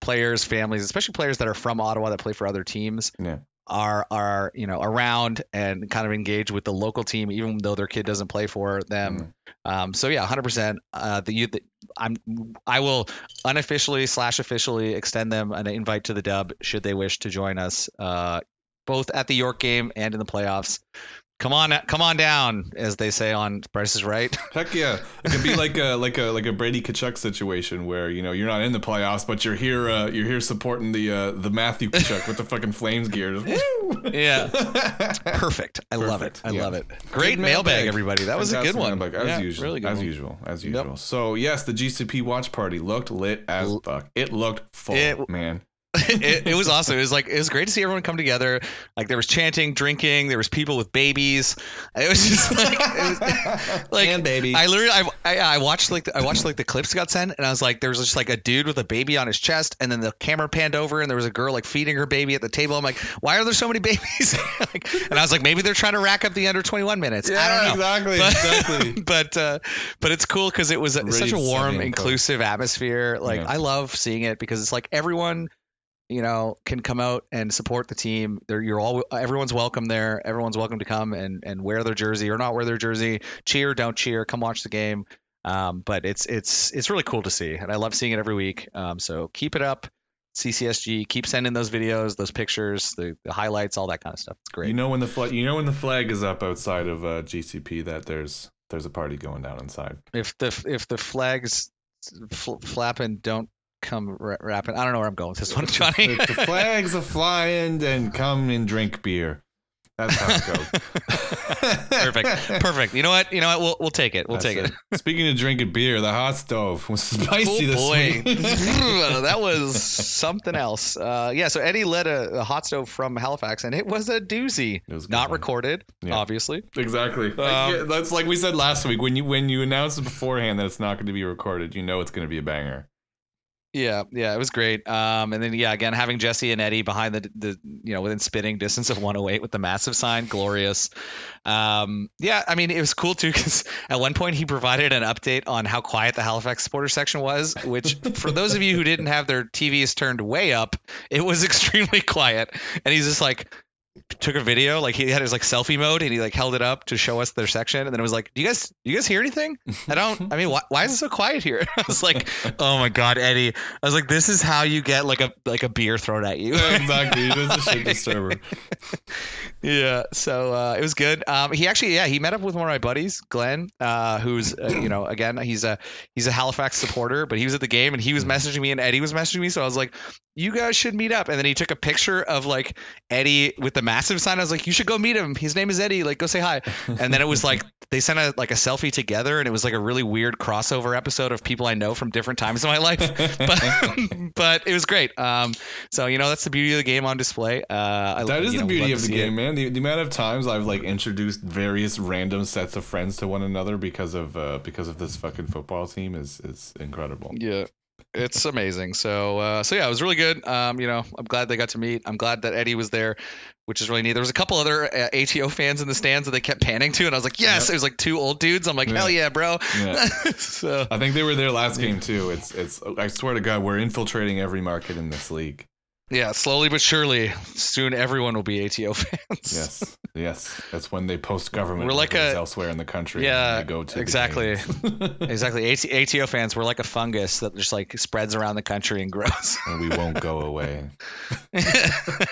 players, families, especially players that are from Ottawa that play for other teams, yeah are are you know around and kind of engage with the local team even though their kid doesn't play for them. Mm um, so yeah 100% uh, the youth i'm i will unofficially slash officially extend them an invite to the dub should they wish to join us uh, both at the york game and in the playoffs come on come on down as they say on price is right. Heck yeah. It could be like a like a like a brady Tkachuk situation where you know you're not in the playoffs but you're here uh, you're here supporting the uh, the matthew Tkachuk with the fucking flames gear. Yeah. Perfect. I perfect. love it. I yeah. love it. Great mailbag, everybody. That was a good one. mailbag, as yeah, usual really as one. usual as usual. Yep. so yes the gcp watch party looked lit as fuck. It looked full it, man it, it, was awesome. It was like it was great to see everyone come together. Like there was chanting, drinking. There was people with babies. It was just like, it was, like and baby. I literally I, I, I watched like the, I watched like the clips got sent, and I was like, there was just like a dude with a baby on his chest, and then the camera panned over, and there was a girl like feeding her baby at the table. I'm like, why are there so many babies? like, and I was like, maybe they're trying to rack up the under 21 minutes. Yeah, I don't know. exactly, but, exactly. but uh, but it's cool because it was really such a warm, inclusive atmosphere. Like yeah. I love seeing it because it's like everyone you know, can come out and support the team. They're, you're all everyone's welcome there. Everyone's welcome to come and and wear their jersey or not wear their jersey. Cheer, don't cheer. Come watch the game. Um, but it's it's it's really cool to see, and I love seeing it every week. Um, so keep it up. CCSG, keep sending those videos, those pictures, the, the, highlights, all that kind of stuff. It's great. You know when the flag, you know when the flag is up outside of uh, GCP that there's there's a party going down inside. If the if the flags fl- flapping, don't come ra- rapping. I don't know where I'm going with this one, Johnny. the flags are flying, and come and drink beer. That's how it goes. Perfect. Perfect. You know what? You know what? We'll, we'll take it. We'll That's take it. it. Speaking of drinking beer, the hot stove was spicy oh, this boy. week. that was something else. Uh, yeah, so Eddie led a, a, hot stove from Halifax, and it was a doozy. It was Not recorded, yeah. obviously. Exactly. Um, That's like we said last week. When you when you announce it beforehand that it's not going to be recorded, you know it's going to be a banger. Yeah, yeah, it was great. Um, and then yeah, again having Jesse and Eddie behind the the you know within spitting distance of 108 with the massive sign, glorious. Um, yeah, I mean it was cool too because at one point he provided an update on how quiet the Halifax supporter section was, which for those of you who didn't have their TVs turned way up, it was extremely quiet. And he's just like, took a video like he had his like selfie mode and he like held it up to show us their section. And then it was like do you guys do you guys hear anything? I don't i mean why, why is it so quiet here? I was like oh my god eddie. I was like this is how you get like a like a beer thrown at you. Exactly. It is a shit disturber. Yeah so uh, it was good. Um, he actually yeah he met up with one of my buddies glenn uh, who's uh, you know again he's a he's a halifax supporter but he was at the game and he was hmm. messaging me and eddie was messaging me. So i was like you guys should meet up. And then he took a picture of like eddie with the the massive sign. I was like, you should go meet him. His name is Eddie. Like, go say hi. And then it was like they sent a like a selfie together, and it was like a really weird crossover episode of people I know from different times in my life. but but it was great. Um, so you know that's the beauty of the game on display. Uh, I, that is you the know, beauty of the see it. game, man. The, the amount of times I've like introduced various random sets of friends to one another because of uh, because of this fucking football team is is incredible. Yeah. It's amazing. So, uh, so yeah, it was really good. Um, you know, I'm glad they got to meet. I'm glad that Eddie was there, which is really neat. There was a couple other uh, ATO fans in the stands that they kept panning to, and I was like, yes. Yep. It was like two old dudes. I'm like, hell yeah, bro. Yeah. so, I think they were there last game too. It's it's. I swear to God, we're infiltrating every market in this league. Yeah, slowly but surely, soon everyone will be ATO fans. Yes, yes. That's when they post government We're like a- elsewhere in the country. Yeah, go to exactly. exactly. AT- ATO fans, we're like a fungus that just like spreads around the country and grows. and we won't go away.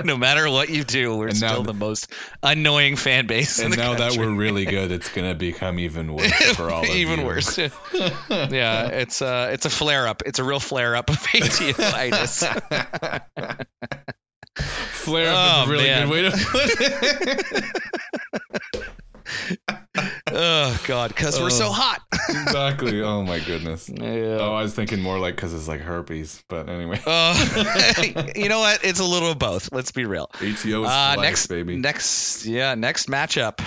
no matter what you do, we're And still th- the most annoying fan base. in And now that we're really good, it's gonna become even worse for all of us. even you. worse. yeah, it's uh it's a flare up. It's a real flare up of ATOitis. Flare up Oh, is a really man. good way to put it. oh god, because we're so Oh. hot. exactly. Oh my goodness. Yeah. Oh. I was thinking more like because it's like herpes, but anyway. Uh, you know what? It's a little of both. Let's be real. ATO is Uh, flex, next, baby. next, yeah, next matchup.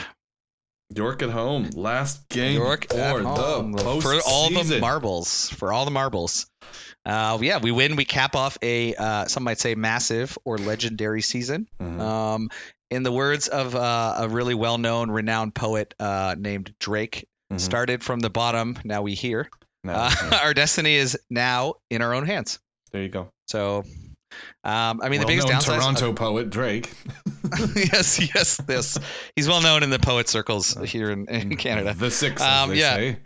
York at home, last game York for at the home for all the marbles. For all the marbles. Uh, yeah, we win. We cap off a uh, some might say massive or legendary season. Mhm. Um, in the words of uh, a really well-known, renowned poet uh, named Drake, Mhm. started from the bottom. Now we here. No, Uh, yeah. our destiny is now in our own hands. there you go. So, um, I mean, the biggest downside. Toronto poet Drake. yes, yes, this. He's well known in the poet circles here in, in Canada. The six, Um, yeah. say.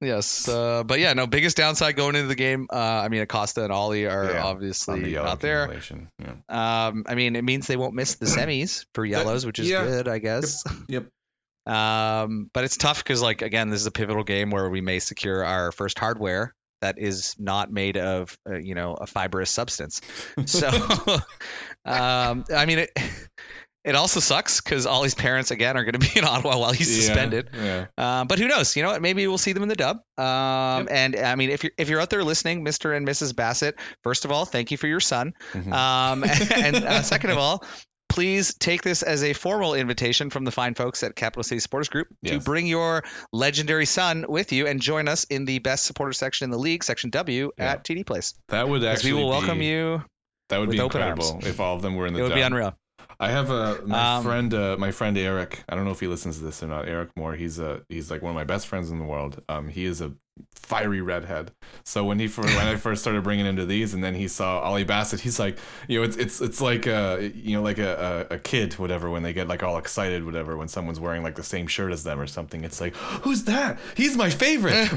Yes, uh, but yeah, no. Biggest downside going into the game. Uh, I mean, Acosta and Ollie are Yeah, the obviously yellow not there. Yeah. Um, I mean, it means they won't miss the semis for yellows, which is yeah. good, I guess. Yep. Um, but it's tough because, like, again, this is a pivotal game where we may secure our first hardware that is not made of, uh, you know, a fibrous substance. So, um, I mean, it. It also sucks because Ollie's parents again are going to be in Ottawa while he's suspended. Yeah. Um, but who knows? You know what? Maybe we'll see them in the dub. Um, And I mean, if you're if you're out there listening, Mr. and Mrs. Bassett, first of all, thank you for your son. Mhm. Um, and uh, second of all, please take this as a formal invitation from the fine folks at Capital City Supporters Group to bring your legendary son with you and join us in the best supporter section in the league, Section W, Yeah. at TD Place. That would actually we will welcome be, you. That would be incredible if all of them were in the It would be unreal. I have a my Um, friend, uh, my friend Eric. I don't know if he listens to this or not. Eric Moore. He's a he's like one of my best friends in the world. Um, he is a fiery redhead. So when he when I first started bringing him to these, and then he saw Ollie Bassett, he's like, you know, it's it's it's like a you know like a, a, a kid, whatever. When they get like all excited, whatever, when someone's wearing like the same shirt as them or something, it's like, who's that? He's my favorite.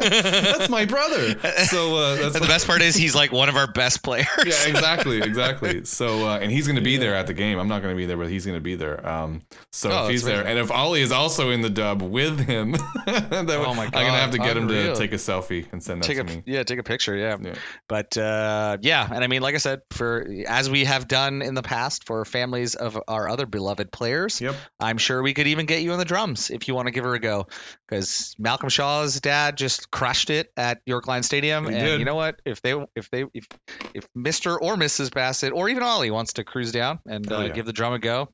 that's my brother. So uh, that's the best part is he's like one of our best players. yeah, exactly, exactly. So, uh, and he's going to be there at the game. I'm not going to be there, but he's going to be there. Um, so Oh, if he's there, and if Ollie is also in the dub with him, then Oh my I'm going to have to God, get him to take a selfie and send that take to a me. yeah, take a picture, yeah. Yeah. But uh, yeah, and I mean, like I said, for as we have done in the past for families of our other beloved players, Yep. I'm sure we could even get you on the drums if you want to give her a go. Because Malcolm Shaw's dad just crushed it at York Lions Stadium, He and did. you know what? If they if they if if Mr. or Mrs. Bassett or even Ollie wants to cruise down and Oh, uh, yeah. give the drum a go,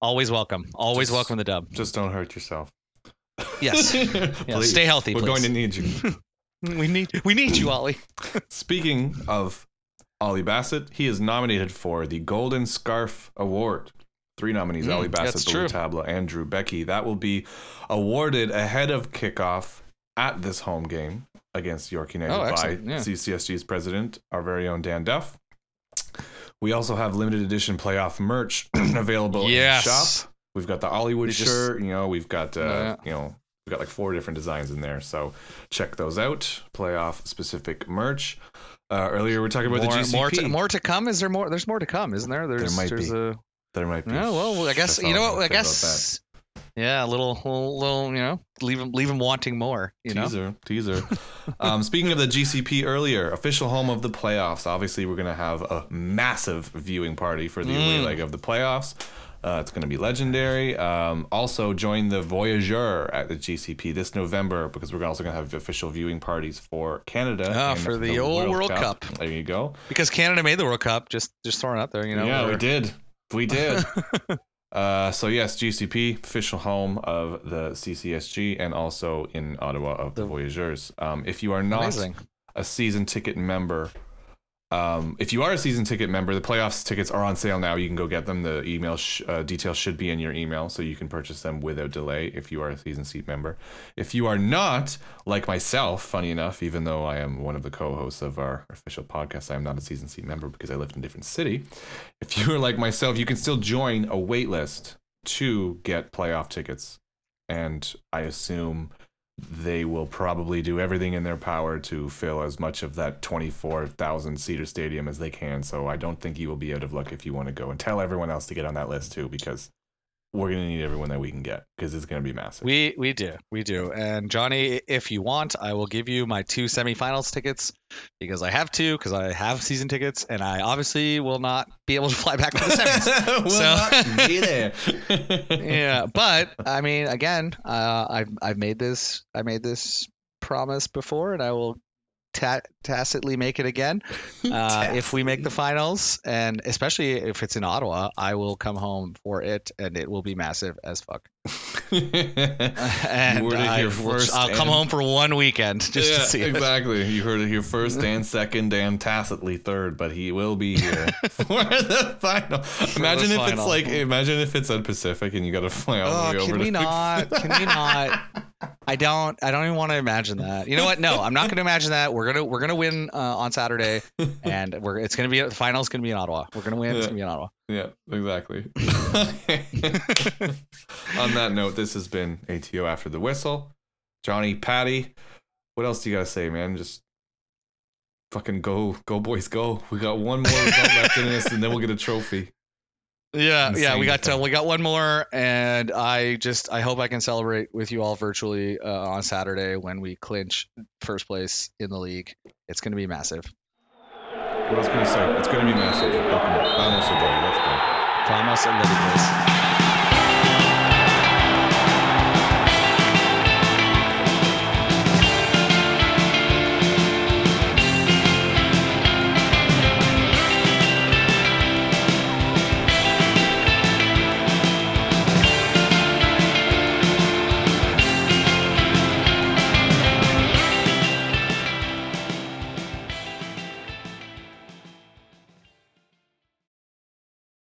always welcome. Always Just- welcome the dub. Just don't hurt yourself. Yes. Yeah, stay healthy. We're please. going to need you. we need we need you, Ollie. Speaking of Ollie Bassett, he is nominated for the Golden Scarf Award. Three nominees: Mm, Ollie Bassett, Ballou. Tabla, and Drew Beckie. That will be awarded ahead of kickoff at this home game against York United Oh, by excellent, yeah. CCSG's president, our very own Dan Duff. We also have limited edition playoff merch available Yes. in the shop. We've got the Hollywood just- shirt. You know, we've got uh, Yeah. you know we've got like four different designs in there. So check those out. Playoff specific merch. Uh, earlier we were talking about more, the GCP. more to, more to come. Is there more? There's more to come, isn't there? There's might there's be. a there might be. yeah. Well, I guess you know what? I gonna say about guess Yeah, a little, little, little, you know, leave them, leave them wanting more. You teaser, know? teaser. um, speaking of the GCP earlier, official home of the playoffs. Obviously, we're gonna have a massive viewing party for the Mm. away leg of the playoffs. Uh, it's going to be legendary. Um, also, join the Voyageur at the GCP this November because we're also going to have official viewing parties for Canada. Ah, and for the old World Cup. There you go. Because Canada made the World Cup. Just, just throwing out there. You know. yeah, we did. We did. uh, so yes, GCP, official home of the CCSG, and also in Ottawa of the, The- Voyageurs. Um, if you are not Amazing. a season ticket member, um, if you are a season ticket member, the playoffs tickets are on sale now. You can go get them. The email sh- uh, details should be in your email, so you can purchase them without delay if you are a season seat member. If you are not, like myself, funny enough, even though I am one of the co-hosts of our official podcast, I am not a season seat member because I live in a different city. If you are like myself, you can still join a wait list to get playoff tickets, and I assume they will probably do everything in their power to fill as much of that 24,000 seater stadium as they can. So I don't think you will be out of luck if you want to go and tell everyone else to get on that list too, because we're going to need everyone that we can get because it's going to be massive. We we do we do. And Johnny, if you want, I will give you my two semifinals tickets because I have two because I have season tickets, and I obviously will not be able to fly back for the semis. So- not be there. yeah, but I mean, again, uh, I've I've made this I made this promise before, and I will ta- tacitly make it again. Uh, if we make the finals, and especially if it's in Ottawa, I will come home for it, and it will be massive as fuck. and You heard it I will- I'll come home for one weekend just yeah, to see it. exactly. You heard it here first and second and tacitly third, but he will be here for the final. imagine if it's like imagine if it's at Pacific and you got to fly all the Oh, way over can we not? Can we not? I don't. I don't even want to imagine that. You know what? No, I'm not going to imagine that. We're gonna we're gonna win uh, on Saturday, and we're it's gonna be the finals. Gonna be in Ottawa. We're gonna win. It's gonna be in Ottawa. Yeah, exactly. On that note, this has been ATO after the whistle. Johnny, Patty, what else do you gotta say, man? Just fucking go, go, boys, go. We got one more left in us, and then we'll get a trophy. Yeah, yeah. We got to we got one more, and I just I hope I can celebrate with you all virtually uh, on Saturday when we clinch first place in the league. It's gonna be massive. What else can we say? It's gonna be massive. Vamos a. Let's go. Vamos a.